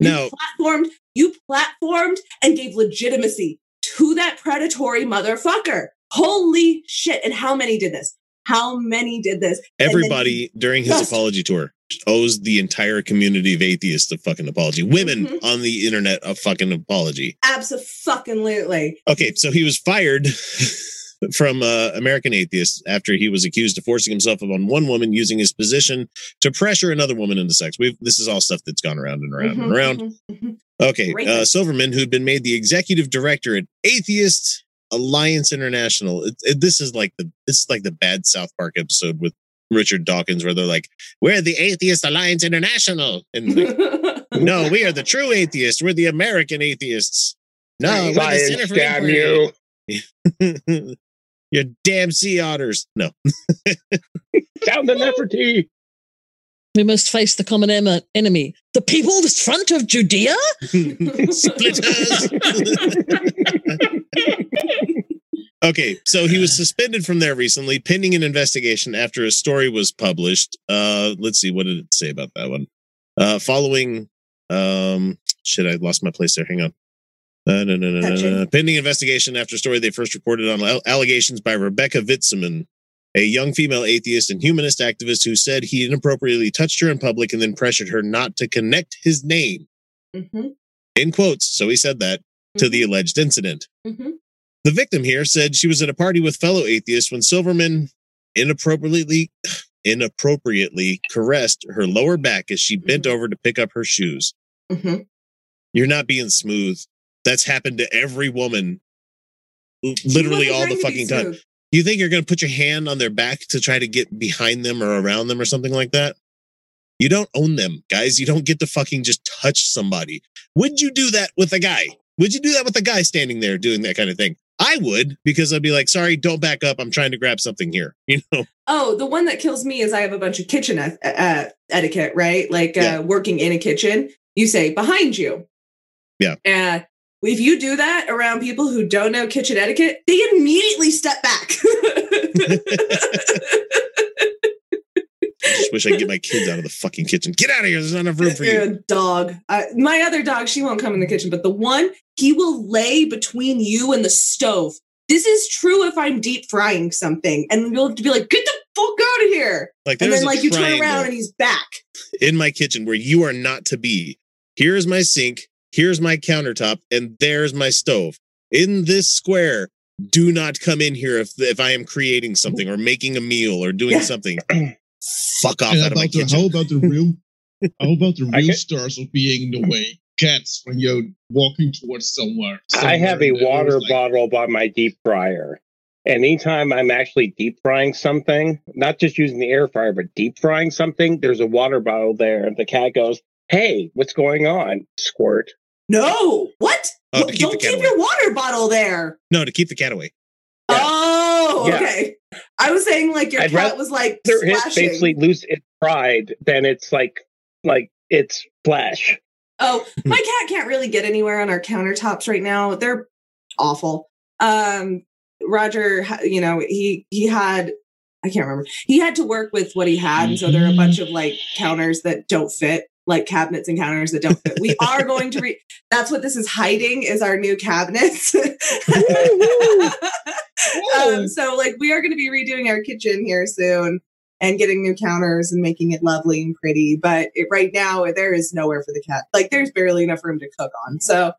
No. You platformed, you platformed and gave legitimacy to that predatory motherfucker. Holy shit. And how many did this? How many did this? Everybody during his apology tour owes the entire community of atheists a fucking apology. Women Mhm. on the internet a fucking apology. Absolutely. Okay, so he was fired *laughs* from uh, American Atheists after he was accused of forcing himself upon one woman using his position to pressure another woman into sex. We've this is all stuff that's gone around and around and Mhm, around. mhm, mhm. Okay, uh, Silverman, who'd been made the executive director at Atheist Alliance International. It, it- this is like the this is like the bad South Park episode with Richard Dawkins, where they're like, "We're the Atheist Alliance International," and like, no, *laughs* we are the true atheists. We're the American atheists. No, we're the Science, Center for damn you. *laughs* Your damn sea otters. No. *laughs* Sound the Nefertiti. We must face the common em- enemy. The people people's front of Judea? *laughs* *laughs* Splitters. okay, so he was suspended from there recently, pending an investigation after a story was published. Uh, let's see, what did it say about that one? Uh, following, um, shit, I lost my place there. Hang on. Uh, no, no, no, no, no, no. Pending investigation after story they first reported on al- allegations by Rebecca Vitsmun, a young female atheist and humanist activist who said he inappropriately touched her in public and then pressured her not to connect his name Mhm, in quotes. So he said that to the alleged incident. mhm. The victim here said she was at a party with fellow atheists when Silverman inappropriately inappropriately caressed her lower back as she bent Mhm. over to pick up her shoes. Mhm. You're not being smooth. That's happened to every woman literally all the trying to be fucking time. You think you're going to put your hand on their back to try to get behind them or around them or something like that? You don't own them, guys. You don't get to fucking just touch somebody. Would you do that with a guy? Would you do that with a guy standing there doing that kind of thing? I would because I'd be like, sorry, don't back up. I'm trying to grab something here. *laughs* You know? Oh, the one that kills me is I have a bunch of kitchen uh, etiquette, right? Like Yeah. uh, working in a kitchen, you say behind you. Yeah. And if you do that around people who don't know kitchen etiquette, they immediately step back. *laughs* I just wish I could get my kids out of the fucking kitchen. Get out of here. There's not enough room for You're you. a dog. Uh, my other dog, she won't come in the kitchen, but the one he will lay between you and the stove. This is true if I'm deep frying something, and you'll have to be like, "Get the fuck out of here!" Like And then, like, you turn around and he's back. in my kitchen where you are not to be. Here's my sink. Here's my countertop, and there's my stove. In this square, do not come in here if if I am creating something or making a meal or doing Yeah. something. *clears throat* Fuck off And out of my about the, kitchen. how about the *laughs* real how about the real stars of being in the way? Cats when you're walking towards somewhere. I have a somewhere, and they're water like, bottle by my deep fryer. Anytime I'm actually deep frying something, not just using the air fryer, but deep frying something, there's a water bottle there. And the cat goes, Hey, what's going on? Squirt. No, what? Oh, to What- keep Don't the cat keep away. your water bottle there. No, to keep the cat away. Yeah. Oh, Yeah. okay. I was saying like your I'd cat rather- was like They're it splashing. basically lose its pride, then it's like like it's splash. Oh, my cat can't really get anywhere on our countertops right now. They're awful. Um, Roger, you know, he he had I can't remember. He had to work with what he had, and so there are a bunch of like counters that don't fit, like cabinets and counters that don't fit. We *laughs* are going to re. That's what this is hiding is our new cabinets. *laughs* um, so like we are going to be redoing our kitchen here soon and getting new counters and making it lovely and pretty. But it, right now there is nowhere for the cat. Like there's barely enough room to cook on. So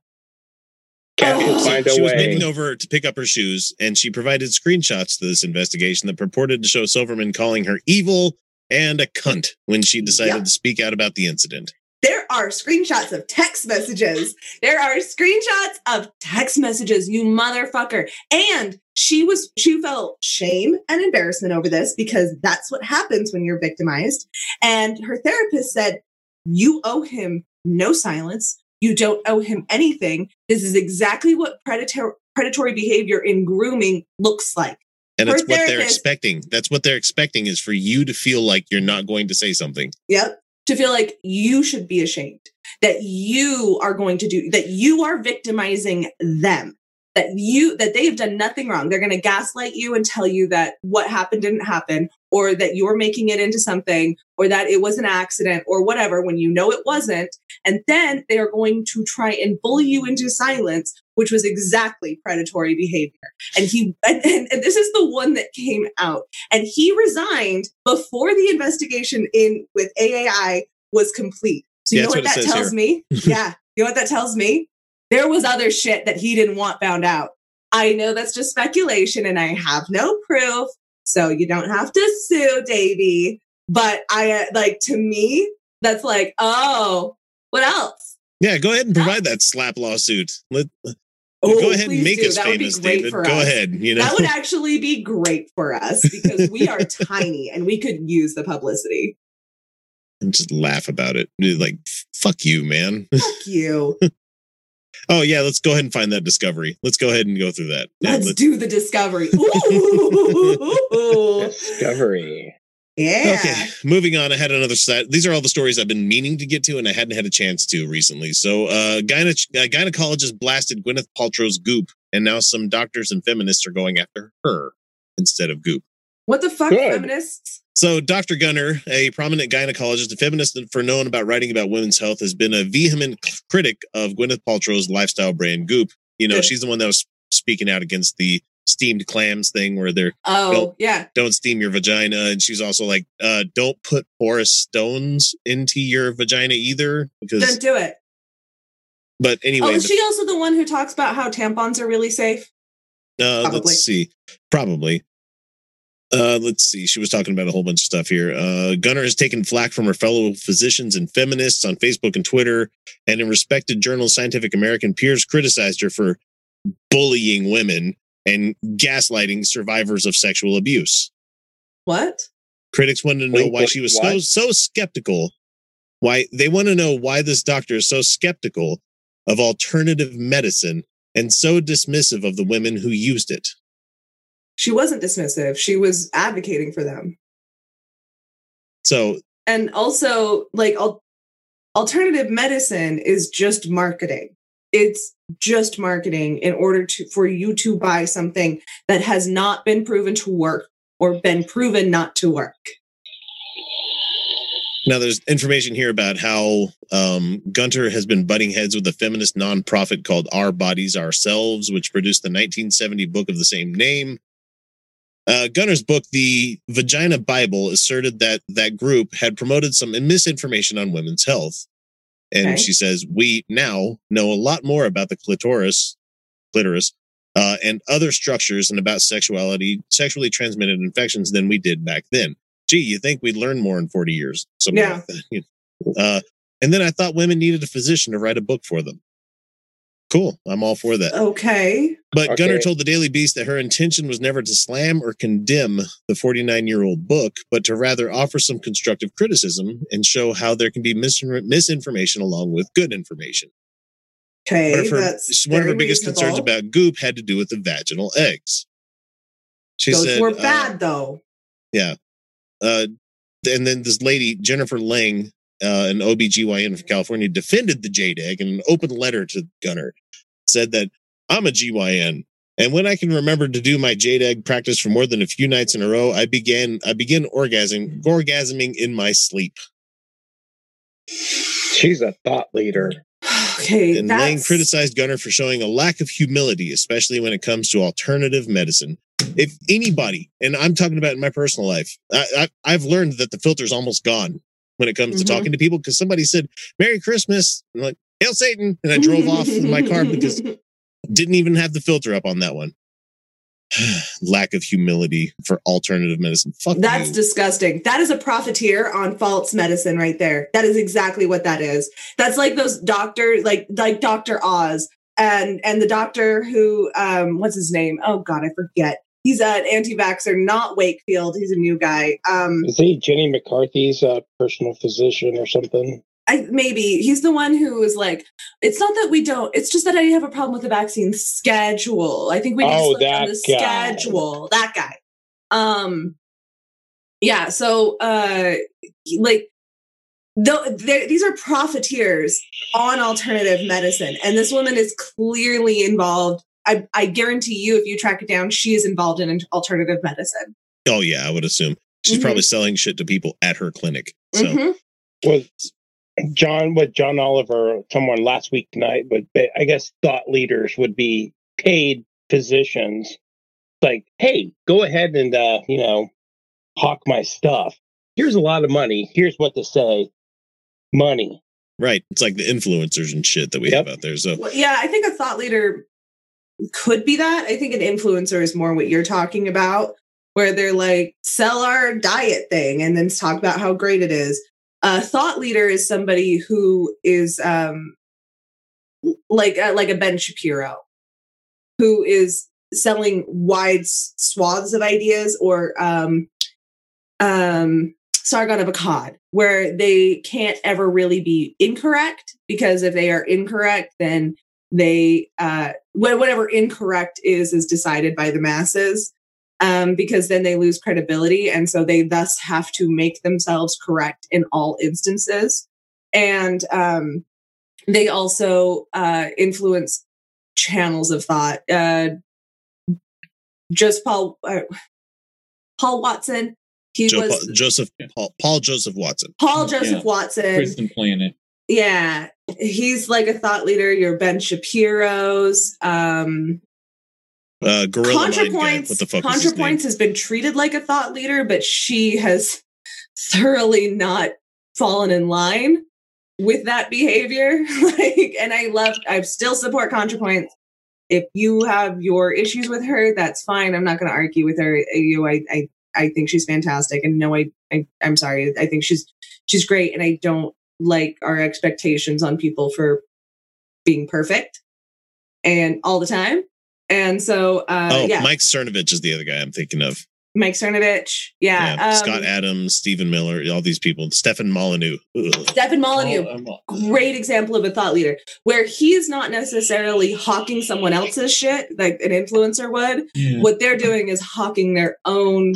Cat Oh. So find a she was way. bending over to pick up her shoes, and she provided screenshots to this investigation that purported to show Silverman calling her evil and a cunt when she decided Yep. to speak out about the incident. there are screenshots of text messages. There are screenshots of text messages, you motherfucker. And she was she felt shame and embarrassment over this because that's what happens when you're victimized. And her therapist said, "You owe him no silence. You don't owe him anything. This is exactly what predator predatory behavior in grooming looks like." And that's what they're expecting. That's what they're expecting is for you to feel like you're not going to say something. Yep. To feel like you should be ashamed that you are going to do that you are victimizing them. That you that they have done nothing wrong. They're going to gaslight you and tell you that what happened didn't happen or that you're making it into something or that it was an accident or whatever when you know it wasn't. And then they are going to try and bully you into silence, which was exactly predatory behavior. And he and, and, and this is the one that came out and he resigned before the investigation in with AAI was complete. So you Yeah, know what that what says tells me? *laughs* yeah, you know what that tells me? There was other shit that he didn't want found out. I know that's just speculation, and I have no proof, so you don't have to sue, Davy. But I uh, like to me, that's like, oh, what else? Yeah, go ahead and provide that slap lawsuit. Let, Oh, go ahead and make do. us That famous, David. Go us. ahead. You know, That would actually be great for us because we are *laughs* tiny and we could use the publicity. and just laugh about it. Like, fuck you, man. Fuck you. *laughs* oh yeah, let's go ahead and find that discovery. Let's go ahead and go through that. Let's let's- do the discovery. *laughs* Ooh. Discovery. Yeah. Okay, moving on. I had another set. These are all the stories I've been meaning to get to, and I hadn't had a chance to recently. So, uh, gyne- uh, gynecologist blasted Gwyneth Paltrow's Goop, and now some doctors and feminists are going after her instead of Goop. What the fuck, Good. feminists? So, Dr. Gunter, a prominent gynecologist and feminist for known about writing about women's health, has been a vehement critic of Gwyneth Paltrow's lifestyle brand Goop. You know, Good. she's the one that was speaking out against the steamed clams thing where they're Oh, Nope. yeah. don't steam your vagina. And she's also like, uh, don't put porous stones into your vagina either. Because, Don't do it. but anyway, oh, is the- she also the one who talks about how tampons are really safe? uh, probably. let's see. Probably. Uh, let's see. She was talking about a whole bunch of stuff here. Uh, Gunter has taken flack from her fellow physicians and feminists on Facebook and Twitter, and in respected journal Scientific American peers criticized her for bullying women and gaslighting survivors of sexual abuse. What? Critics wanted to know Wait, why what- she was so so skeptical. Why they want to know why this doctor is so skeptical of alternative medicine and so dismissive of the women who used it. She wasn't dismissive. She was advocating for them. So And also, like, al- alternative medicine is just marketing. It's just marketing in order to for you to buy something that has not been proven to work or been proven not to work. now there's information here about how um, Gunter has been butting heads with a feminist nonprofit called Our Bodies Ourselves, which produced the 1970 book of the same name. Uh, Gunter's book, The Vagina Bible, asserted that that group had promoted some misinformation on women's health. And Okay. she says, We now know a lot more about the clitoris, clitoris, uh, and other structures and about sexuality, sexually transmitted infections than we did back then. Gee, you think we'd learn more in 40 years? Something Yeah. like that. Uh, and then I thought women needed a physician to write a book for them. Cool. I'm all for that. Okay. But Gunter told the Daily Beast that her intention was never to slam or condemn the 49 year old book, but to rather offer some constructive criticism and show how there can be mis- misinformation along with good information. Okay. One of her, that's one of her very biggest concerns about Goop had to do with the vaginal eggs. She Those said, were uh, bad though. yeah. Uh, and then this lady, Jennifer Lang, uh, an OBGYN from California, defended the jade egg in an open letter to Gunter. Said that I'm a GYN. And when I can remember to do my jade egg practice for more than a few nights in a row, I began I begin orgasming orgasming in my sleep. She's a thought leader. Okay, And Lang criticized Gunter for showing a lack of humility, especially when it comes to alternative medicine. If anybody, and I'm talking about in my personal life, I, I, I've learned that the filter's almost gone when it comes to Mhm. talking to people because somebody said "Merry Christmas," and I'm like "Hail Satan," and I drove off in my car because *laughs* didn't even have the filter up on that one. *sighs* Lack of humility for alternative medicine. Fuck That's you. disgusting. That is a profiteer on false medicine right there. That is exactly what that is. That's like those doctors, like like Dr. Oz and and the doctor who um what's his name? Oh god, I forget. He's an anti-vaxxer, not Wakefield. He's a new guy. Um Is he Jenny McCarthy's uh, personal physician or something? I maybe he's the one who was like, it's not that we don't, it's just that I have a problem with the vaccine schedule. I think we need Oh, down that the guy. schedule. That guy. Um yeah, so uh like though these are profiteers on alternative medicine. And this woman is clearly involved. I, I guarantee you, if you track it down, she is involved in alternative medicine. Oh yeah, I would assume she's Mhm. probably selling shit to people at her clinic. So Mhm. Was John with John Oliver, someone last week tonight, but I guess thought leaders would be paid physicians. Like, hey, go ahead and uh, you know, hawk my stuff. Here's a lot of money. Here's what to say. Money. right, it's like the influencers and shit that we Yep. have out there. So Well, yeah, I think a thought leader could be that. I think an influencer is more what you're talking about, where they're like, sell our diet thing and then talk about how great it is. A thought leader is somebody who is um, like uh, like a Ben Shapiro, who is selling wide swaths of ideas, or um, um, Sargon of Akkad, where they can't ever really be incorrect because if they are incorrect, then they uh whatever incorrect is is decided by the masses um because then they lose credibility and so they thus have to make themselves correct in all instances and um they also uh influence channels of thought uh just paul uh, paul watson he Joe, was Paul, Joseph Paul, Paul Joseph Watson. paul joseph Yeah. watson Prison Planet. yeah, he's like a thought leader. Your Ben Shapiro's. Um, Uh. ContraPoints. What the fuck is his name? ContraPoints has been treated like a thought leader, but she has *laughs* thoroughly not fallen in line with that behavior. *laughs* like, and I love. I still support ContraPoints. If you have your issues with her, that's fine. I'm not going to argue with her. You, I, I, I think she's fantastic, and no, I, I, I'm sorry. I think she's she's great, and I don't like our expectations on people for being perfect and all the time. And so, uh, oh, yeah, Mike, Mike Cernovich is the other guy I'm thinking of. Mike Cernovich, yeah, Yeah, um, Scott Adams, Stephen Miller, all these people. Stefan Molyneux. Ugh. Stephen Molyneux, Oh, great example of a thought leader where he's not necessarily hawking someone else's shit like an influencer would. yeah. What they're doing is hawking their own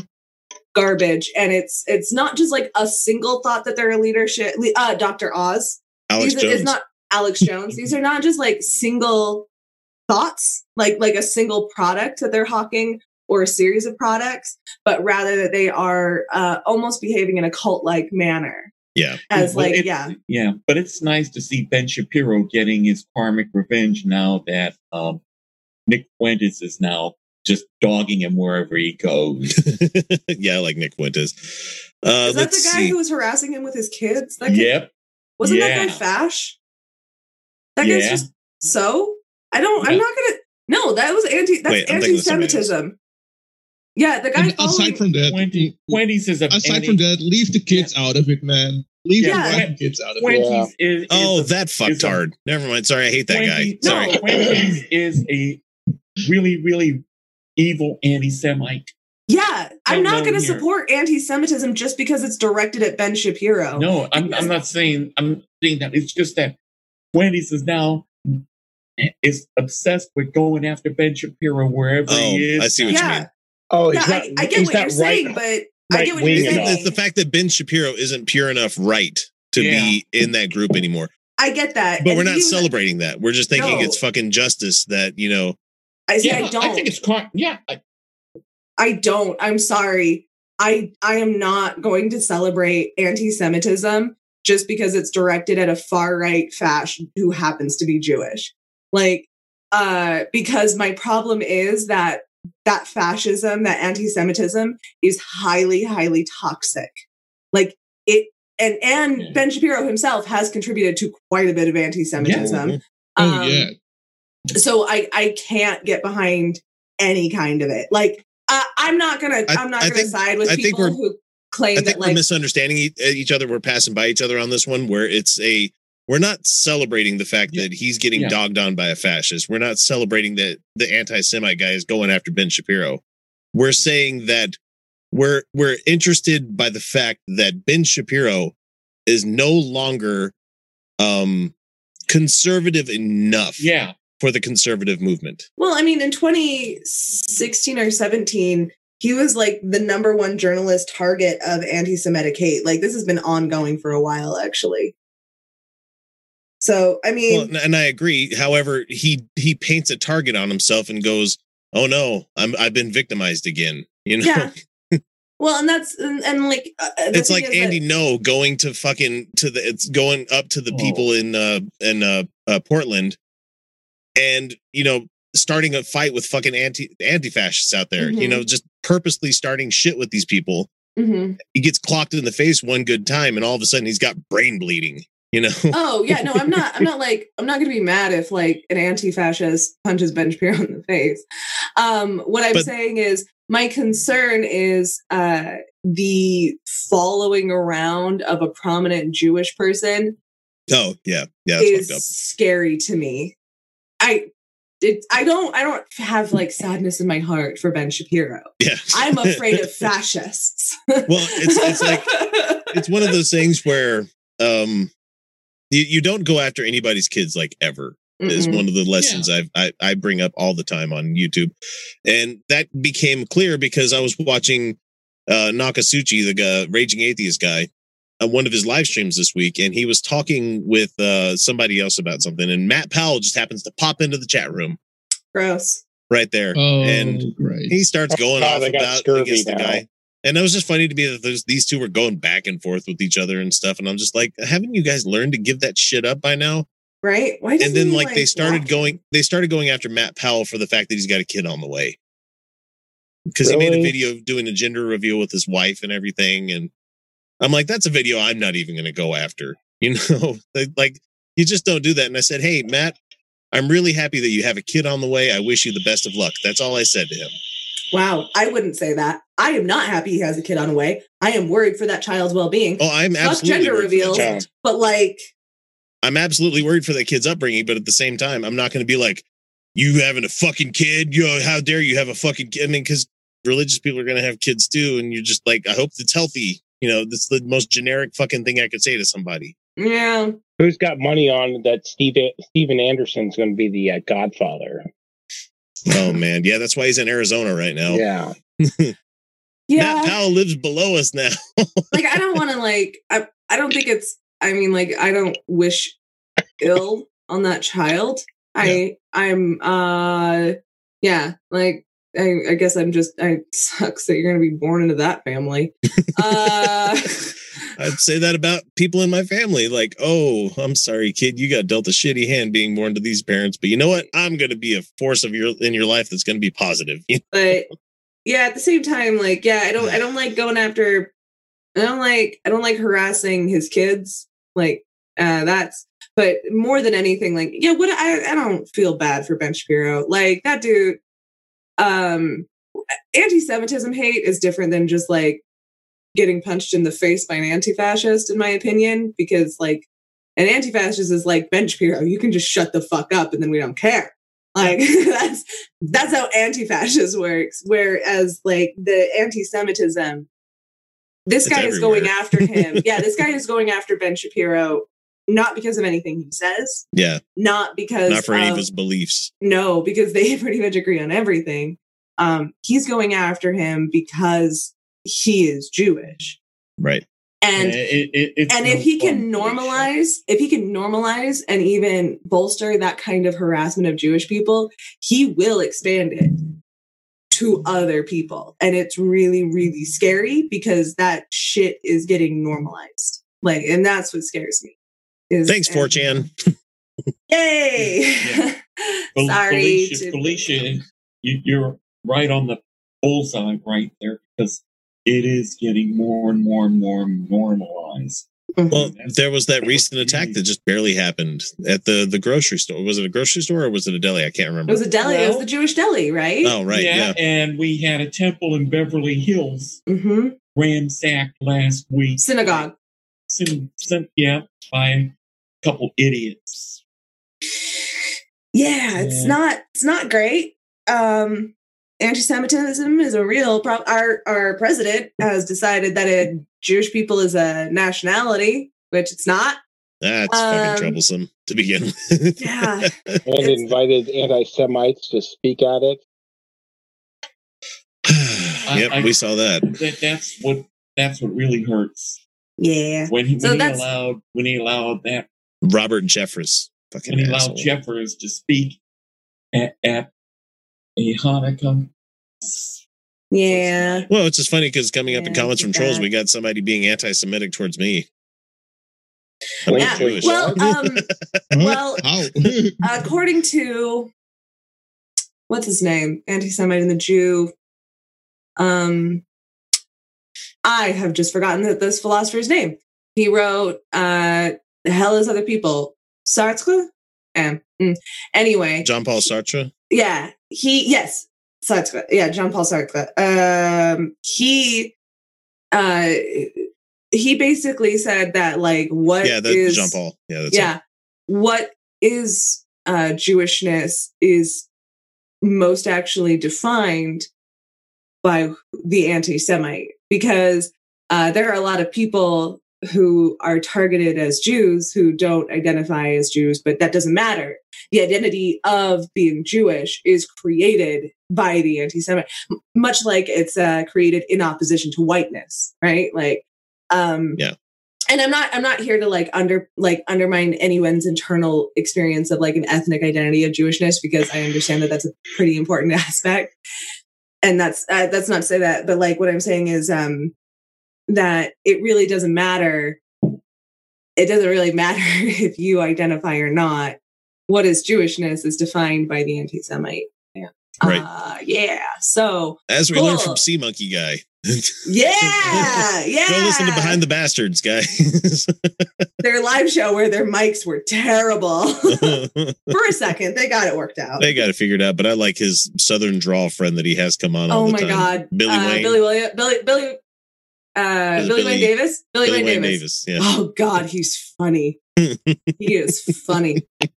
garbage, and it's it's not just like a single thought that they're a leadership. Uh, Dr. Oz, Alex these Jones. it's not Alex *laughs* Jones. These are not just like single thoughts, like like a single product that they're hawking or a series of products, but rather that they are uh, almost behaving in a cult like manner. yeah. As Well, like, it's- yeah, yeah, but it's nice to see Ben Shapiro getting his karmic revenge now that um, Nick Fuentes is now just dogging him wherever he goes. *laughs* yeah, like Nick Fuentes. Uh, is that the guy see. who was harassing him with his kids? That kid, yep. wasn't that guy Fash? That guy's Yeah. just so. I don't. I'm not gonna. No, that was anti. That's Wait, I'm thinking of somebody else. anti-Semitism. Yeah, the guy. And aside from that, Twenty, Fuentes is a aside any- from that, leave the kids out of it, man. Leave Yeah. the fucking kids out of it. Fuentes is, is Oh, a- that is a- fucktard. Never mind. Sorry, I hate that guy. Sorry. No. Fuentes is a really, really evil anti-Semite. yeah, I'm not going to support anti-Semitism just because it's directed at Ben Shapiro. No, I'm, I'm not saying I'm saying that. It's just that Wendy's is now is obsessed with going after Ben Shapiro wherever Oh, he is. I see what you mean. Oh, yeah, he's not, I, I get what you're saying, right, but I get what you're saying. it's the fact that Ben Shapiro isn't pure enough right to Yeah. be in that group anymore. I get that. But And we're not was- celebrating that. We're just thinking No. it's fucking justice that, you know, I see. yeah, I don't. I think it's quite. Yeah, I, I don't. I'm sorry. I I am not going to celebrate anti-Semitism just because it's directed at a far right fash who happens to be Jewish. Like, uh, because my problem is that that fascism, that anti-Semitism is highly, highly toxic. Like it and and Yeah. Ben Shapiro himself has contributed to quite a bit of anti-Semitism. Yeah. Oh Um, yeah. So I I can't get behind any kind of it. Like uh, I'm not gonna I- I'm not I gonna think- side with I think people we're- who claim I that we're like misunderstanding e- each other. We're passing by each other on this one where it's a we're not celebrating the fact that he's getting Yeah. dogged on by a fascist. We're not celebrating that the anti-Semite guy is going after Ben Shapiro. We're saying that we're we're interested by the fact that Ben Shapiro is no longer um conservative enough yeah. For the conservative movement. well, I mean in 2016 or 17 he was like the number one journalist target of anti-Semitic hate. Like this has been ongoing for a while actually. So I mean Well, and I agree. However, he he paints a target on himself and goes, "Oh no, I'm I've been victimized again." You know, yeah. Well, and that's and, and like uh, it's like is that- Andy No going to fucking to the it's going up to the Oh. people in uh in uh, uh Portland, and you know starting a fight with fucking anti anti fascists out there. You Mhm. know, just purposely starting shit with these people. Mhm. He gets clocked in the face one good time, and all of a sudden he's got brain bleeding. You know, Oh yeah, no, I'm not. I'm not like I'm not going to be mad if like an anti-fascist punches Ben Shapiro in the face. Um, what I'm But- saying is my concern is uh, the following around of a prominent Jewish person oh yeah, yeah, that's is up. scary to me. I. It, I don't. I don't have like sadness in my heart for Ben Shapiro. Yeah, I'm afraid of *laughs* fascists. Well, it's it's like it's one of those things where um you, you don't go after anybody's kids like ever is Mm-mm. one of the lessons I've, I I bring up all the time on YouTube, and that became clear because I was watching uh Nakasuchi, the guy, raging atheist guy, on one of his live streams this week, and he was talking with uh somebody else about something, and Matt Powell just happens to pop into the chat room Gross. right there, Oh, and great. he starts going Oh, off about scurvy against the guy. And it was just funny to me that those these two were going back and forth with each other and stuff. And I'm just like, haven't you guys learned to give that shit up by now? Right? Why? And then he, like they started walk? going they started going after Matt Powell for the fact that he's got a kid on the way. Because he made a video doing a gender reveal with his wife and everything. And I'm like, that's a video I'm not even gonna go after. *laughs* You know, *laughs* Like- you just don't do that. And I said, Hey, Matt, I'm really happy that you have a kid on the way. I wish you the best of luck. That's all I said to him. Wow, I wouldn't say that. I am not happy he has a kid on the way. I am worried for that child's well-being. Oh, I'm Fuck absolutely gender reveals. But like, I'm absolutely worried for that kid's upbringing, but at the same time, I'm not going to be like, you having a fucking kid? Yo, how dare you have a fucking kid? I mean, because religious people are going to have kids too, and you're just like, I hope it's healthy. You know, that's the most generic fucking thing I could say to somebody. yeah, Who's got money on that? Steve Steven Anderson's going to be the uh, Godfather. Oh man, yeah, that's why he's in Arizona right now. Yeah, *laughs* yeah. Matt yeah. Powell lives below us now. *laughs* like, I don't want to like. I I don't think it's. I mean, like, I don't wish ill on that child. I I'm uh yeah like. I, I guess I'm just. I *laughs* sucks that you're going to be born into that family. Uh, *laughs* I'd say that about people in my family. Like, oh, I'm sorry, kid, you got dealt a shitty hand being born to these parents, but you know what? I'm going to be a force of your in your life that's going to be positive. *laughs* but yeah at the same time like yeah i don't i don't like going after i don't like i don't like harassing his kids like uh that's but more than anything like yeah what i i don't feel bad for ben shapiro like that dude um anti-semitism hate is different than just like getting punched in the face by an anti-fascist in my opinion because like an anti-fascist is like ben shapiro you can just shut the fuck up and then we don't care. Like *laughs* that's that's how anti-fascist works whereas like the anti-semitism this It's guy is going after him. *laughs* Yeah this guy is going after ben shapiro not because of anything he says Yeah, not because not for any of of- his beliefs. no, because they *laughs* pretty much agree on everything. Um, he's going after him because he is Jewish. Right. And Yeah, it- it- it's and no if he can normalize if he can normalize and even bolster that kind of harassment of jewish people he will expand it to other people and it's really really scary because that shit is getting normalized like and that's what scares me is- Thanks, and- 4chan. yay *laughs* Fel- sorry Felicia, to- Felicia you, you're right on the bullseye right there because it is getting more and more and more normalized. Well, there was that that recent attack that just barely happened at the the grocery store. Was it a grocery store or was it a deli? I can't remember. it was a deli it was the jewish deli right oh, right. Yeah. and we had a temple in Beverly Hills hmm ransacked last week. synagogue Sim, sim, yeah, by a couple idiots. yeah it's Yeah. not it's not great um anti-semitism is a real problem our our president has decided that it jewish people is a nationality which it's not That's Um, fucking troublesome to begin with. yeah *laughs* and It's- invited anti-Semites to speak at it. *sighs* yep, I- we saw that. That that's what that's what really hurts yeah when he, So he allowed when he allowed that Robert Jeffress. Fucking when he allowed. Jeffress to speak at, at a Hanukkah. yeah Well, it's just funny because coming up in comments from trolls, we got somebody being anti-Semitic towards me. I'm Yeah, Jewish. well um *laughs* well *laughs* according to what's his name anti-semite and the jew um i have just forgotten that this philosopher's name he wrote uh hell is other people? Sartre? Um, mm. anyway. John Paul Sartre. yeah. He yes. Sartre. Yeah john paul sartre. Um he uh he basically said that like what yeah, is- Jean Paul. Yeah, that's yeah. What is uh jewishness is most actually defined by the anti-semite because uh there are a lot of people who are targeted as jews who don't identify as jews but that doesn't matter. The identity of being jewish is created by the anti-semite much like it's uh created in opposition to whiteness right? Like um Yeah. and i'm not i'm not here to like under like undermine anyone's internal experience of like an ethnic identity of jewishness because i understand that that's a pretty important *laughs* aspect. And that's uh, that's not to say that but like what i'm saying is um that it really doesn't matter it doesn't really matter *laughs* if you identify or not what is jewishness is defined by the anti-semite yeah Right. uh, yeah so As we learned from Sea Monkey Guy. yeah yeah *laughs* Go listen to Behind the Bastards, guys. *laughs* their live show where their mics were terrible for a second they got it worked out they got it figured out, but I like his southern draw friend that he has come on all oh the my time. god Billy uh, Wayne. billy william billy billy uh Is it billy, wayne davis billy, Billy wayne, davis. Yeah. oh god he's funny *laughs* he is funny *laughs*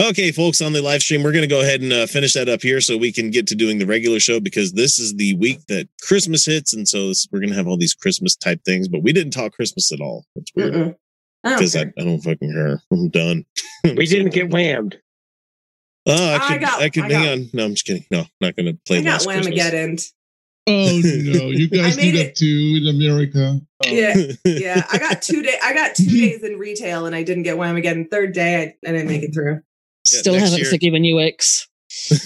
Okay, folks, on the live stream, we're going to go ahead and uh, finish that up here so we can get to doing the regular show because this is the week that Christmas hits. And so this, we're going to have all these Christmas type things, but we didn't talk Christmas at all. That's weird Mm-mm. I because I. I don't fucking care. I'm done. *laughs* We didn't get whammed. Oh, I I could, I, got- could I hang got- on. No, I'm just kidding. No, not going to play I got Last Christmas. Whamageddon. oh no, you guys made do it. that too in America. Oh. Yeah, yeah. I got two day. I got two *laughs* days in retail, and I didn't get one again. Third day, I, I didn't make it through. Yeah, Still next haven't year- forgiven you, X. *laughs*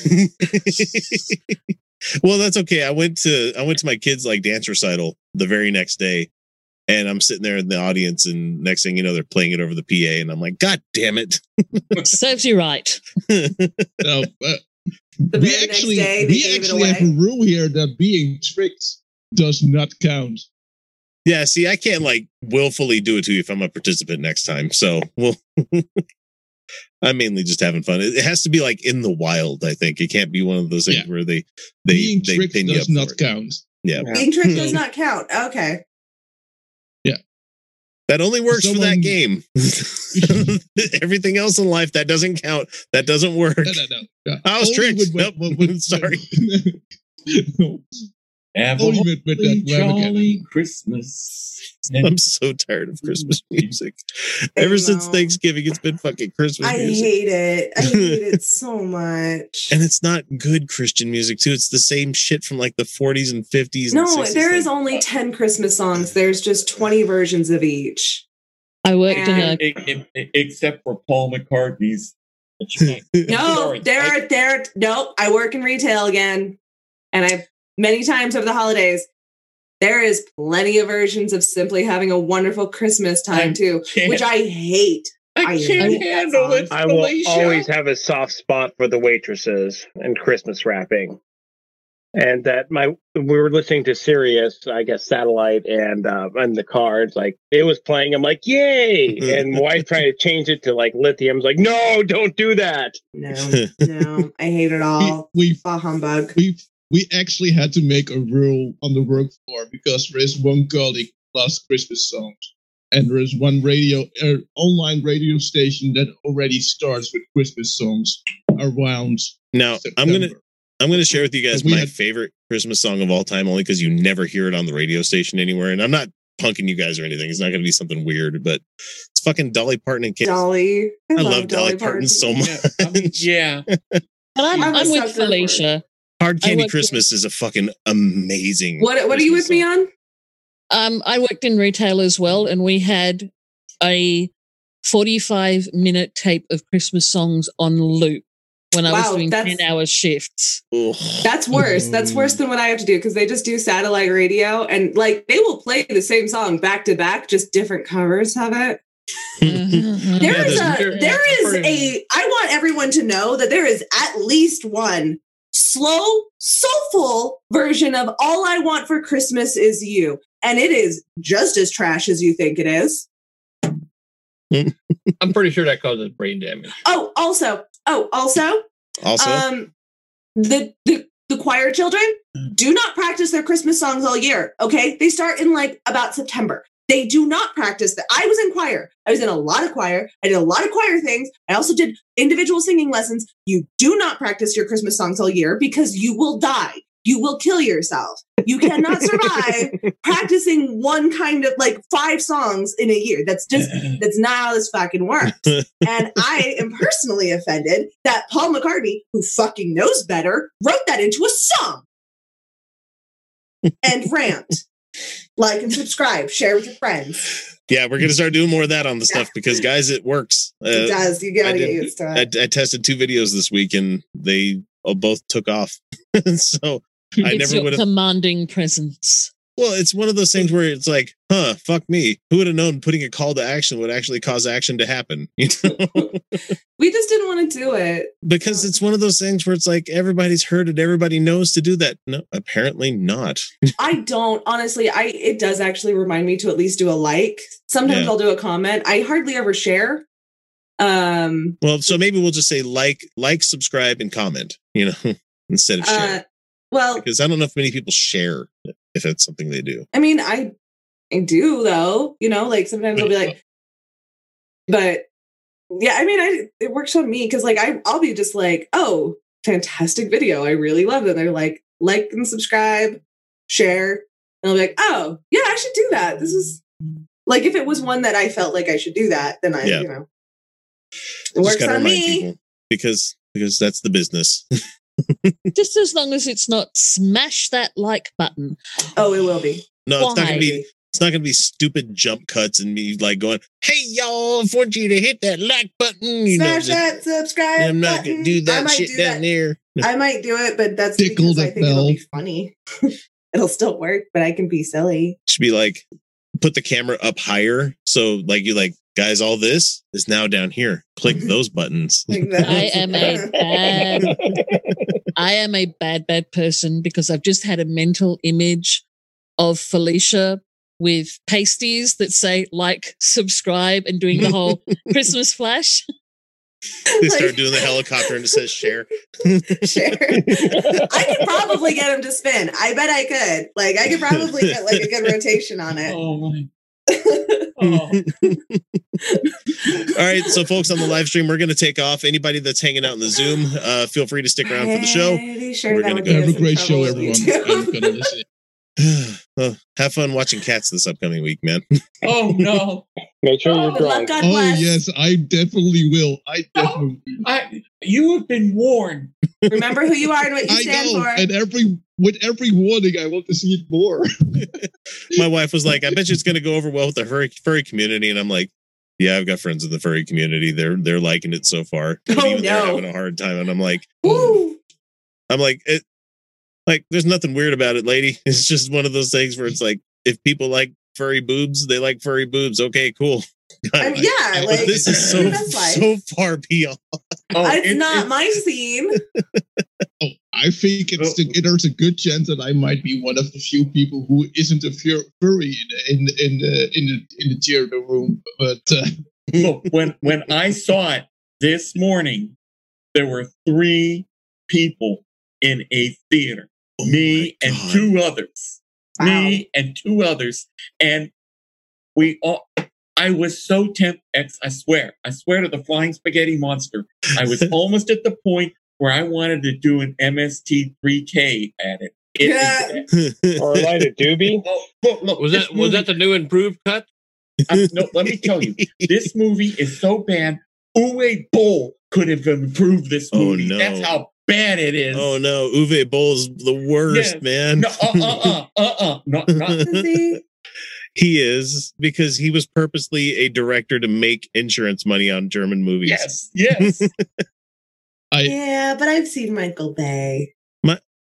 well, that's okay. I went to I went to my kids' like dance recital the very next day, and I'm sitting there in the audience, and next thing you know, they're playing it over the PA, and I'm like, God damn it! Serves you right. *laughs* No, but The we actually next day, we actually have a rule here that being tricked does not count. yeah, see, I can't like willfully do it to you if I'm a participant next time. So, well, *laughs* I'm mainly just having fun. It it has to be like in the wild. I think it can't be one of those things Yeah. where they they being they tricked pin you does up not for count. Yeah, Yeah. Being tricked does not count. Okay. That only works for that game. *laughs* *laughs* Everything else in life that doesn't count. That doesn't work. No, no, no. Yeah. I was Only tricked. with- Nope. with- *laughs* with- Sorry. no. Have a Only with, with that jolly webcam. Christmas. *laughs* I'm so tired of Christmas *laughs* music. Ever since. Thanksgiving, it's been fucking Christmas I music. hate it. I hate it *laughs* so much. and it's not good Christian music too. It's the same shit from like the 40s and 50s. No, and 60s. there is Like, only 10 Christmas songs. There's just 20 versions of each. I worked in a And- e- e- Except for Paul McCartney's. No, Sorry, there, there, nope. I work in retail again. And I've many times over the holidays, there is plenty of versions of simply having a wonderful Christmas time I too, can't- which I hate. I I can't handle it. I will always have a soft spot for the waitresses and Christmas wrapping. And that my we were listening to Sirius, I guess satellite, and uh, in the cards like it was playing. I'm like, yay! And wife trying to change it to like lithium's like, no, don't do that. No, no, I hate it We, all. we Bah humbug. we we actually had to make a rule on the work floor because there is one colleague who loves Christmas songs, and there is one radio uh, online radio station that already starts with Christmas songs around. now I'm gonna I'm gonna share with you guys my had- favorite Christmas song of all time, only because you never hear it on the radio station anywhere. And I'm not punking you guys or anything. It's not gonna be something weird, but it's fucking Dolly Parton and Kiss. Dolly. I, I love Dolly Parton so much. Yeah, *laughs* yeah. And I'm, I'm a I'm with sucker for. Felicia. Hard Candy worked Christmas is a fucking amazing. What What are you with Christmas me on? Um, I worked in retail as well, and we had a 45 minute tape of Christmas songs on loop when I was doing 10 hour shifts. That's worse. That's worse than what I have to do because they just do satellite radio and like they will play the same song back to back, just different covers of it. Mhm. There Yeah, is there's- a there is a I want everyone to know that there is at least one slow, soulful version of All I Want for Christmas Is You. And it is just as trash as you think it is. *laughs* I'm pretty sure that causes brain damage. Oh, also, oh, also, Also, um the the the choir children do not practice their christmas songs all year okay they start in like about september they do not practice that. I was in choir. I was in a lot of choir. I did a lot of choir things. I also did individual singing lessons. You do not practice your christmas songs all year because you will die. You will kill yourself. You cannot survive *laughs* practicing one kind of like five songs in a year. That's just *laughs* that's not how this fucking works. *laughs* and I am personally offended that Paul McCartney, who fucking knows better, wrote that into a song. and rant. Like and subscribe, share with your friends. yeah, we're gonna start doing more of that on the stuff because guys, it works. It Uh, does. You gotta I get used to it. I tested two videos this week and they uh, both took off. *laughs* so I it's never would have. commanding presence. Well, it's one of those things where it's like, huh, fuck me. Who would have known putting a call to action would actually cause action to happen? *laughs* You know, *laughs* we just didn't want to do it. because it's one of those things where it's like everybody's heard it, everybody knows to do that. No, apparently not. *laughs* I don't honestly. I it does actually remind me to at least do a like. Sometimes Yeah. I'll do a comment. I hardly ever share. Um Well, so maybe we'll just say like, like, subscribe, and comment. You know, instead of share, uh well, because I don't know if many people share if it's something they do. I mean, I I do though. You know, like sometimes I'll be like, but yeah, I mean, I it works on me because like I I'll be just like, oh, fantastic video, I really love it. They're like, like and subscribe, share, and I'll be like, oh yeah, I should do that. This is like if it was one that I felt like I should do that, then I Yeah. you know it works on me. because because that's the business. *laughs* Just as long as it's not smash that like button. Oh, it will be. No, it's not gonna be. It's not gonna be stupid jump cuts and me like going, "Hey y'all, I want you to hit that like button." You know, Smash just- that subscribe. I'm not button. gonna do I that might shit do down that. there. I might do it, but that's Tickle because I that think it'll be funny. *laughs* it'll still work, but I can be silly. Should be like, put the camera up higher, so like you like, guys, all this is now down here. Click *laughs* those buttons. Like. I am a bad *laughs* I am a bad, bad person because I've just had a mental image of Felicia with pasties that say like, subscribe, and doing the whole *laughs* Christmas flash. they start Like- doing the helicopter and it says share. *laughs* *laughs* Share. I could probably get him to spin. I bet I could. Like I could probably get like a good rotation on it. Oh my. Oh. *laughs* All right, so folks on the live stream, we're going to take off. Anybody that's hanging out in the Zoom, uh, feel free to stick around for the show. Sure We're gonna go. Have a great show, everyone. *sighs* *laughs* YouTube. I'm gonna listen. well, have fun watching cats this upcoming week, man. *laughs* Oh no! Make sure you're oh, Good luck, drunk. God Oh bless. yes, I definitely will. I oh, definitely. will. I you have been warned. Remember who you are and what you *laughs* I stand know, for. and every with every warning, I want to see it more. *laughs* My wife was like, "I bet you it's going to go over well with the furry, furry community," and I'm like, "Yeah, I've got friends in the furry community. They're they're liking it so far. But Oh, even they're having a hard time." And I'm like, Woo! I'm like, it, like, there's nothing weird about it, lady. *laughs* It's just one of those things where it's like, if people like furry boobs, they like furry boobs. Okay, cool. *laughs* I'm- yeah, But like this is so *laughs* so far beyond. Oh, it's it- not it- my scene. Oh, I think it's the, there's a good chance that I might be one of the few people who isn't a fur- furry in in in the in the in the theater room. But uh, Look, when when I saw it this morning, there were three people in a theater. Oh me my and God. two others. Me and two others. And we all I was so tempted. I swear, I swear to the flying spaghetti monster. I was *laughs* almost at the point where I wanted to do an MST3K at it. It is- Yeah. Or light a doobie. *laughs* Oh, look, look, Was this that was that the new improved cut? uh, no, let me tell you, this movie is so bad. Uwe Boll could have improved this movie. Oh, movie. no. That's how bad it is. oh no, Uwe Boll's the worst, Yes. man. No, uh, uh, uh, uh, uh, not, *laughs* not, See? he is because he was purposely a director to make insurance money on German movies. yes, yes. *laughs* I yeah, but I've seen Michael Bay.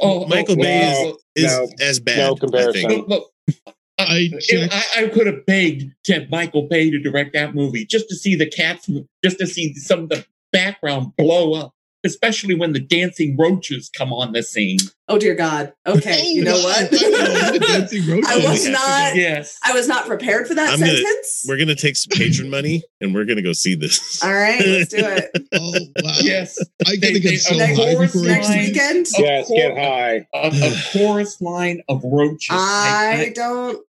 Oh, Michael oh, Bay oh, is No. as bad. No I comparison. think. Look, look, I if. I, I could have begged to have Michael Bay to direct that movie just to see the cats, just to see some of the background blow up, especially when the dancing roaches come on the scene. Oh dear God. Okay, *laughs* you know what? I know, the dancing *laughs* roaches. I was not. Yes. I was not prepared for that I'm gonna- sentence. We're gonna take some patron money and we're gonna go see this. *laughs* All right, let's do it Oh wow! Yes. I They- gotta they- get so of high course before next I weekend. Of Yes, get high. A, a chorus line of roaches. I don't.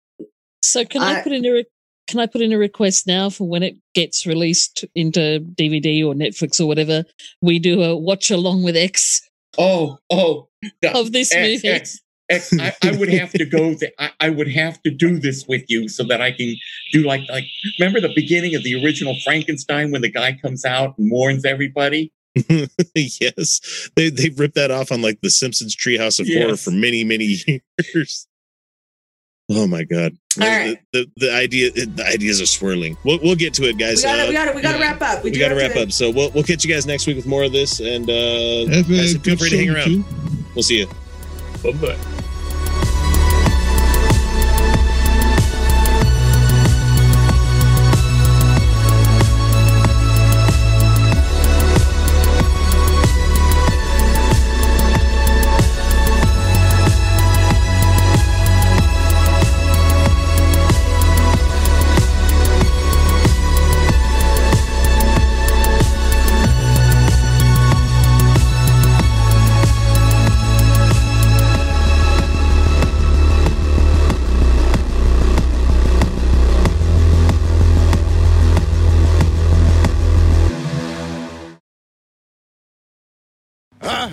So can I, I- put in a re- can I put in a request now for when it gets released into DVD or Netflix or whatever? We do a watch along with X oh, oh. the- of this X, movie. X, X, I, I would have to go. Th- I, I would have to do this with you so that I can do like like. Remember the beginning of the original Frankenstein when the guy comes out and warns everybody. *laughs* yes, they they ripped that off on like the Simpsons Treehouse of Horror for many many *laughs* years. Oh my god! All right. The, the the idea the ideas are swirling. We'll we'll get to it, We guys. gotta, Uh, we gotta, we gotta yeah. wrap up. We, we got to have wrap up. So we'll we'll catch you guys next week with more of this, and uh, guys, feel free to hang around. too. We'll see you. Bye bye.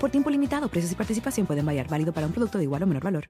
Por tiempo limitado, precios y participación pueden variar. Válido para un producto de igual o menor valor.